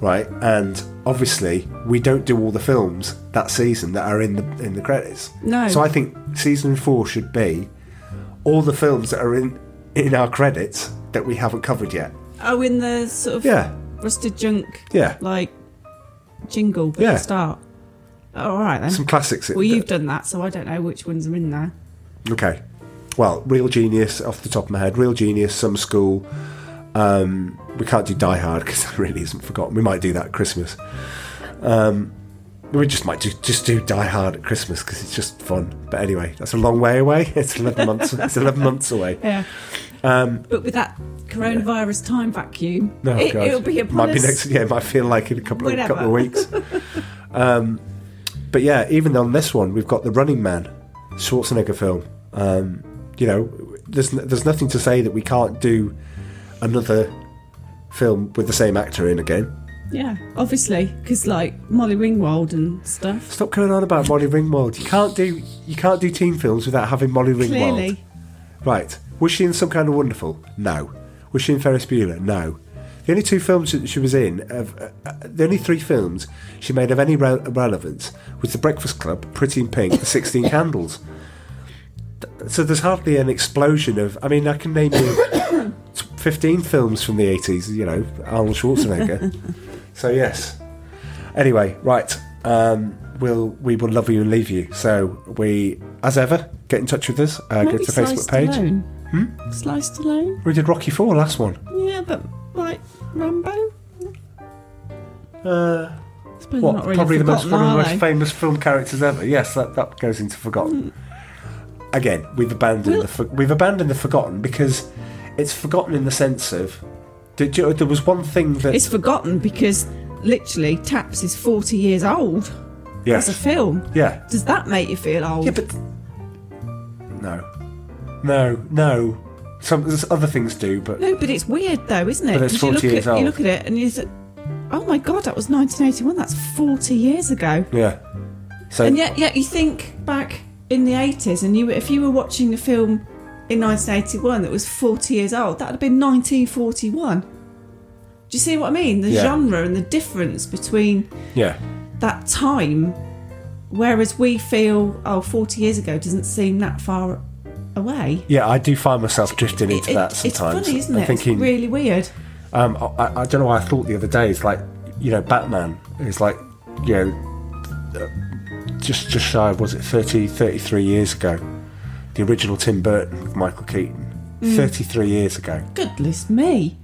right? And obviously, we don't do all the films that season that are in the in the credits. No. So I think season four should be all the films that are in in our credits that we haven't covered yet. Oh, in the sort of Yeah. Rusted junk, Yeah. like jingle at Yeah. the start. Oh, all right then. Some classics. Well, you've done that, so I don't know which ones are in there. Okay. Well, Real Genius off the top of my head. Real Genius, Summer School. Um, we can't do Die Hard because that really isn't forgotten. We might do that at Christmas. Um, we just might do, just do Die Hard at Christmas because it's just fun. But anyway, that's a long way away. It's eleven months. It's eleven months away. Yeah. Um, But with that coronavirus time vacuum, no, it, it'll be upon might be next. Yeah, it might feel like in a couple of couple of weeks. um, but yeah, even on this one, we've got the Running Man, Schwarzenegger film. Um, you know, there's there's nothing to say that we can't do another film with the same actor in again. yeah, obviously, because like Molly Ringwald and stuff. Stop going on about Molly Ringwald. You can't do you can't do teen films without having Molly Ringwald. Clearly, Right. Was she in Some Kind of Wonderful? No. Was she in Ferris Bueller? No. The only two films that she was in, of, uh, uh, the only three films she made of any re- relevance was The Breakfast Club, Pretty in Pink, The 16 Candles. So there's hardly an explosion of. I mean, I can name you 15 films from the 80s, you know, Arnold Schwarzenegger. so, yes. Anyway, right. Um, we'll, we will love you and leave you. So, we, as ever, get in touch with us. Uh, go to the Facebook page. Stallone. Hmm? Sly Stallone. We did Rocky Four last one. Yeah, but like Rambo. Uh, Suppose what? not really probably the most one of the most famous film characters ever. Yes, that, that goes into forgotten. Again, we've abandoned Well- the for, we've abandoned the forgotten because it's forgotten in the sense of did you, there was one thing that It's forgotten because literally Taps is forty years old yes, as a film. yeah, Does that make you feel old? yeah, but no, no, no. Some other things do, but No, but it's weird though, isn't it? But it's 'Cause you 40 look years at, old. You look at it and you say, "Oh my god, that was 1981. That's 40 years ago." yeah. So And yet, yet you think back in the 80s, and you if you were watching a film in 1981 that was 40 years old, that would have been 1941. Do you see what I mean? The Yeah. genre and the difference between yeah, that time, whereas we feel, oh, 40 years ago doesn't seem that far away. yeah, I do find myself drifting into It- that it's sometimes. funny, isn't I'm it? thinking, it's really weird. Um, I, I don't know why I thought the other day. It's like you know, Batman is like you know, uh, just just shy of was it 30, 33 years ago. The original Tim Burton with Michael Keaton, Mm. thirty three years ago. Goodness me.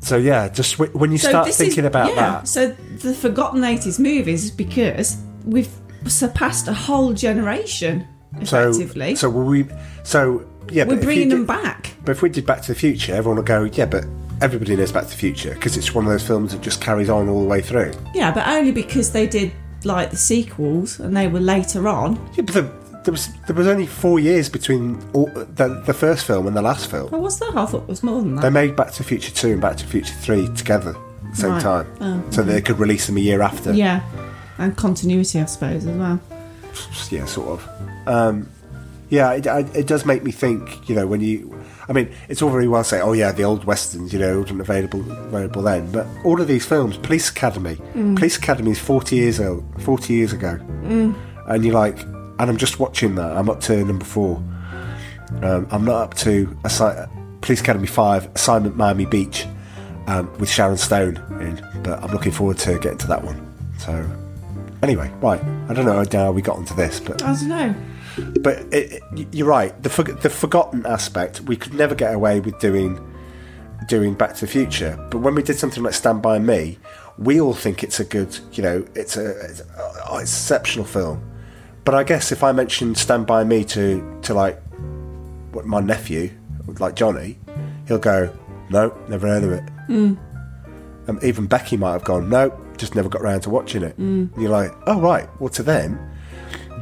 So yeah, just w- when you start thinking is- about yeah, that, So the forgotten eighties movies is because we've surpassed a whole generation so effectively. so will we so yeah, We're bringing them did- back. But if we did Back to the Future, everyone would go, yeah, but everybody knows Back to the Future because it's one of those films that just carries on all the way through. Yeah, but only because they did like the sequels and they were later on. Yeah, but the, there was there was only four years between all, the the first film and the last film. Oh, what's that? I thought it was more than that. They made Back to the Future 2 and Back to the Future 3 together at the same Right. time. Oh, so they could release them a year after. yeah, and continuity, I suppose, as well. Yeah, sort of. Um, yeah, it, I, it does make me think, you know, when you. I mean, it's all very well saying, oh, yeah, the old westerns, you know, wasn't available, available then. But all of these films, Police Academy, Mm. Police Academy is 40 years old, 40 years ago. Mm. And you're like, and I'm just watching that. I'm up to number four. Um, I'm not up to assi- Police Academy 5, Assignment Miami Beach, um, with Sharon Stone in, but I'm looking forward to getting to that one. So, anyway, right. I don't know how we got onto this, but I don't know. But it, it, you're right. The for, the forgotten aspect, we could never get away with doing doing Back to the Future. But when we did something like Stand by Me, we all think it's a good, you know, it's a it's, oh, exceptional film. But I guess if I mention Stand by Me to to like what my nephew, like Johnny, he'll go, "No, never heard of it." Mm. Um, even Becky might have gone, "No, just never got around to watching it." Mm. And you're like, "Oh right, well to them."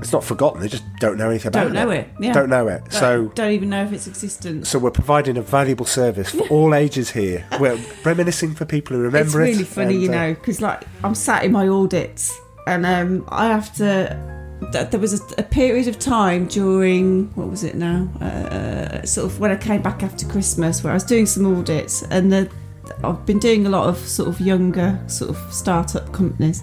It's not forgotten. They just don't know anything about it. Don't know it. Yeah. Don't know it. Don't, So don't even know if its existence. so we're providing a valuable service for all ages here. We're reminiscing for people who remember it. it's really it. funny, and, you uh, know, because like I'm sat in my audits and um, I have to. There was a, a period of time during what was it now? Uh, sort of when I came back after Christmas, where I was doing some audits, and the, I've been doing a lot of sort of younger sort of startup companies,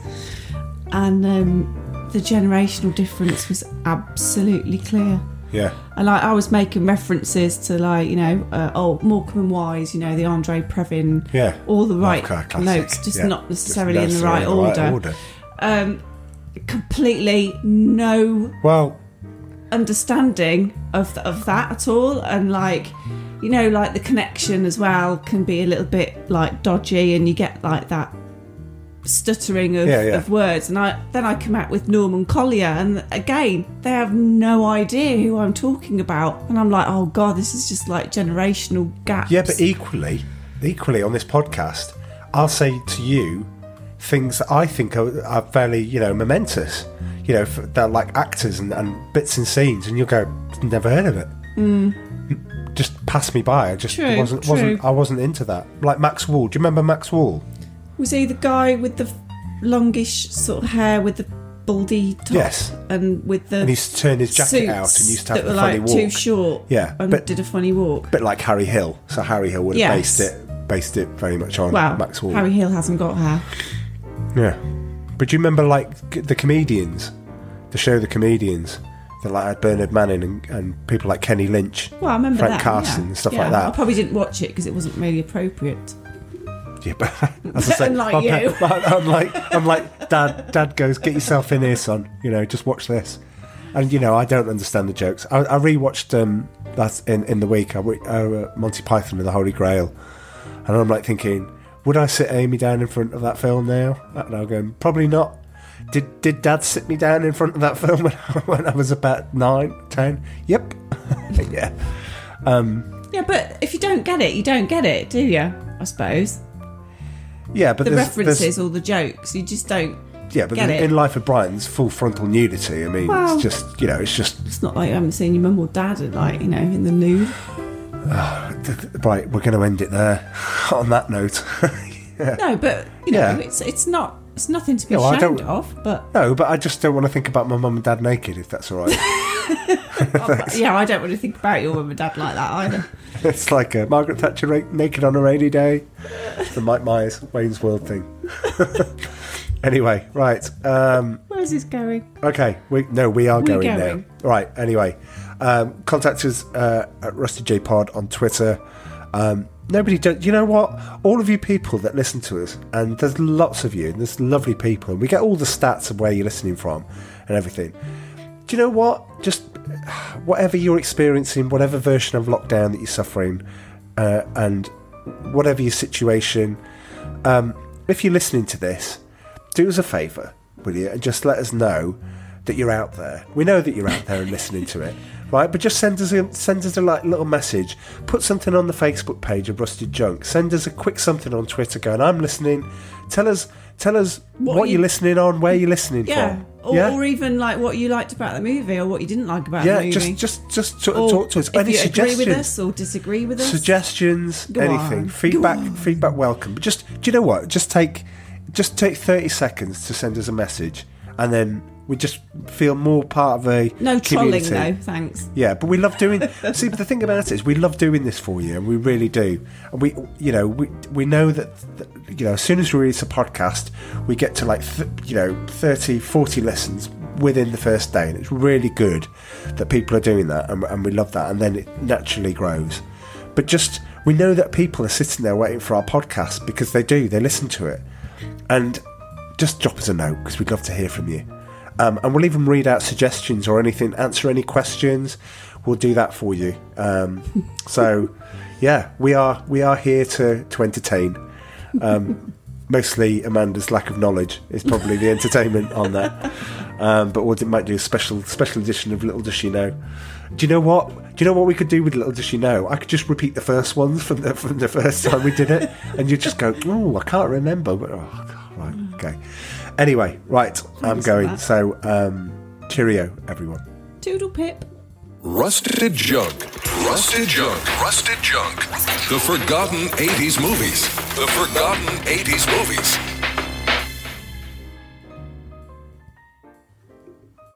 and um, the generational difference was absolutely clear. Yeah. And like I was making references to like you know uh, oh Morecambe and Wise, you know the Andre Previn, Yeah. all the right notes, just Yeah. not Just necessarily in the right, in the right order. order. Um, completely no Well, understanding of of that at all, and like you know like the connection as well can be a little bit like dodgy, and you get like that stuttering of, Yeah, yeah. of words and I then I come out with Norman Collier and again they have no idea who I'm talking about and I'm like oh god this is just like generational gaps yeah, but equally, equally on this podcast, I'll say to you things that I think are, are fairly, you know, momentous. You know, they're like actors and, and bits and scenes, and you'll go, never heard of it. Mm. Just pass me by. I just True, wasn't wasn't. I wasn't into that. Like Max Wall. Do you remember Max Wall? Was he the guy with the longish sort of hair with the baldy top Yes. and with the And he's turned his jacket out and used to have that were funny like walk. too short Yeah, and but- did a funny walk A bit like Harry Hill. So Harry Hill would have Yes. based it based it very much on well Max Wall. Harry Hill hasn't got hair Yeah. But do you remember like the comedians, the show The Comedians, that like had Bernard Manning and, and people like Kenny Lynch, well I remember Frank that Carson, yeah. and stuff Yeah, like that. I probably didn't watch it because it wasn't really appropriate Yeah, but as I say, Unlike I'm, you. I'm like, I'm like, Dad. Dad goes, get yourself in here, son. You know, just watch this. and you know I don't understand the jokes. I, I rewatched um, that in in the week. I re- uh, Monty Python and the Holy Grail, and I'm like thinking, would I sit Amy down in front of that film now? And I'm going, probably not. Did did Dad sit me down in front of that film when, when I was about nine, ten? Yep. yeah. Um, Yeah, but if you don't get it, you don't get it, do you? I suppose. Yeah, but the there's- references there's- or the jokes, you just don't yeah, but get in, it. in Life of Brian's full frontal nudity. I mean, Well- it's just you know, it's just It's not like I haven't seen your mum or dad, like, you know, in the nude. right. We're going to end it there on that note. No, but, you know, Yeah. it's it's not, it's nothing to be No, ashamed of, but No, but I just don't want to think about my mum and dad naked, if that's all right. yeah, I don't want to think about your mum and dad like that either. it's like uh, Margaret Thatcher ra- naked on a rainy day. The Mike Myers Wayne's World thing. anyway, right. Um, Where's this going? okay, we no, we are We're going, going. now. Right. Anyway, um, contact us uh, at Rusty J Pod on Twitter. Um, nobody, do, you know what? All of you people that listen to us, and there's lots of you, and there's lovely people, and we get all the stats of where you're listening from and everything. Do you know what? Just whatever you're experiencing, whatever version of lockdown that you're suffering, uh, and whatever your situation, um, if you're listening to this, do us a favour, will you, and just let us know that you're out there. We know that you're out there and listening to it, right? But just send us a send us a like little message. Put something on the Facebook page of Rusted Junk. Send us a quick something on Twitter going, "I'm listening." Tell us tell us what, you- you're listening on, where you're listening Yeah. from. Or, or even like what you liked about the movie or what you didn't like about yeah, the movie. Yeah, just just just or talk to us. If Any you agree suggestions? with us or disagree with us. suggestions, Go anything, on. feedback, feedback welcome. But just do you know what? Just take just take thirty seconds to send us a message, and then we just feel more part of a no trolling community. though, thanks. Yeah, but we love doing. see, but the thing about it is, we love doing this for you, and we really do. And we, you know, we we know that, that you know, as soon as we release a podcast, we get to like, th- you know, 30, 40 listens within the first day, and it's really good that people are doing that, and, and we love that, and then it naturally grows. But just we know that people are sitting there waiting for our podcast because they do, they listen to it, and just drop us a note because we'd love to hear from you. Um, and we'll even read out suggestions or anything, answer any questions. We'll do that for you. Um, so, yeah, we are we are here to to entertain. Um, mostly Amanda's lack of knowledge is probably the entertainment on that. Um, but we might do a special special edition of Little Does She Know. Do you know what? Do you know what we could do with Little Does She Know? I could just repeat the first ones from the from the first time we did it, and you just go, "Oh, I can't remember." But oh, right, okay. Anyway, right, I'm going. So, um, cheerio, everyone. Toodle pip. Rusted Junk. Rusted Junk. Rusted Junk. The Forgotten 80s Movies. The Forgotten 80s Movies.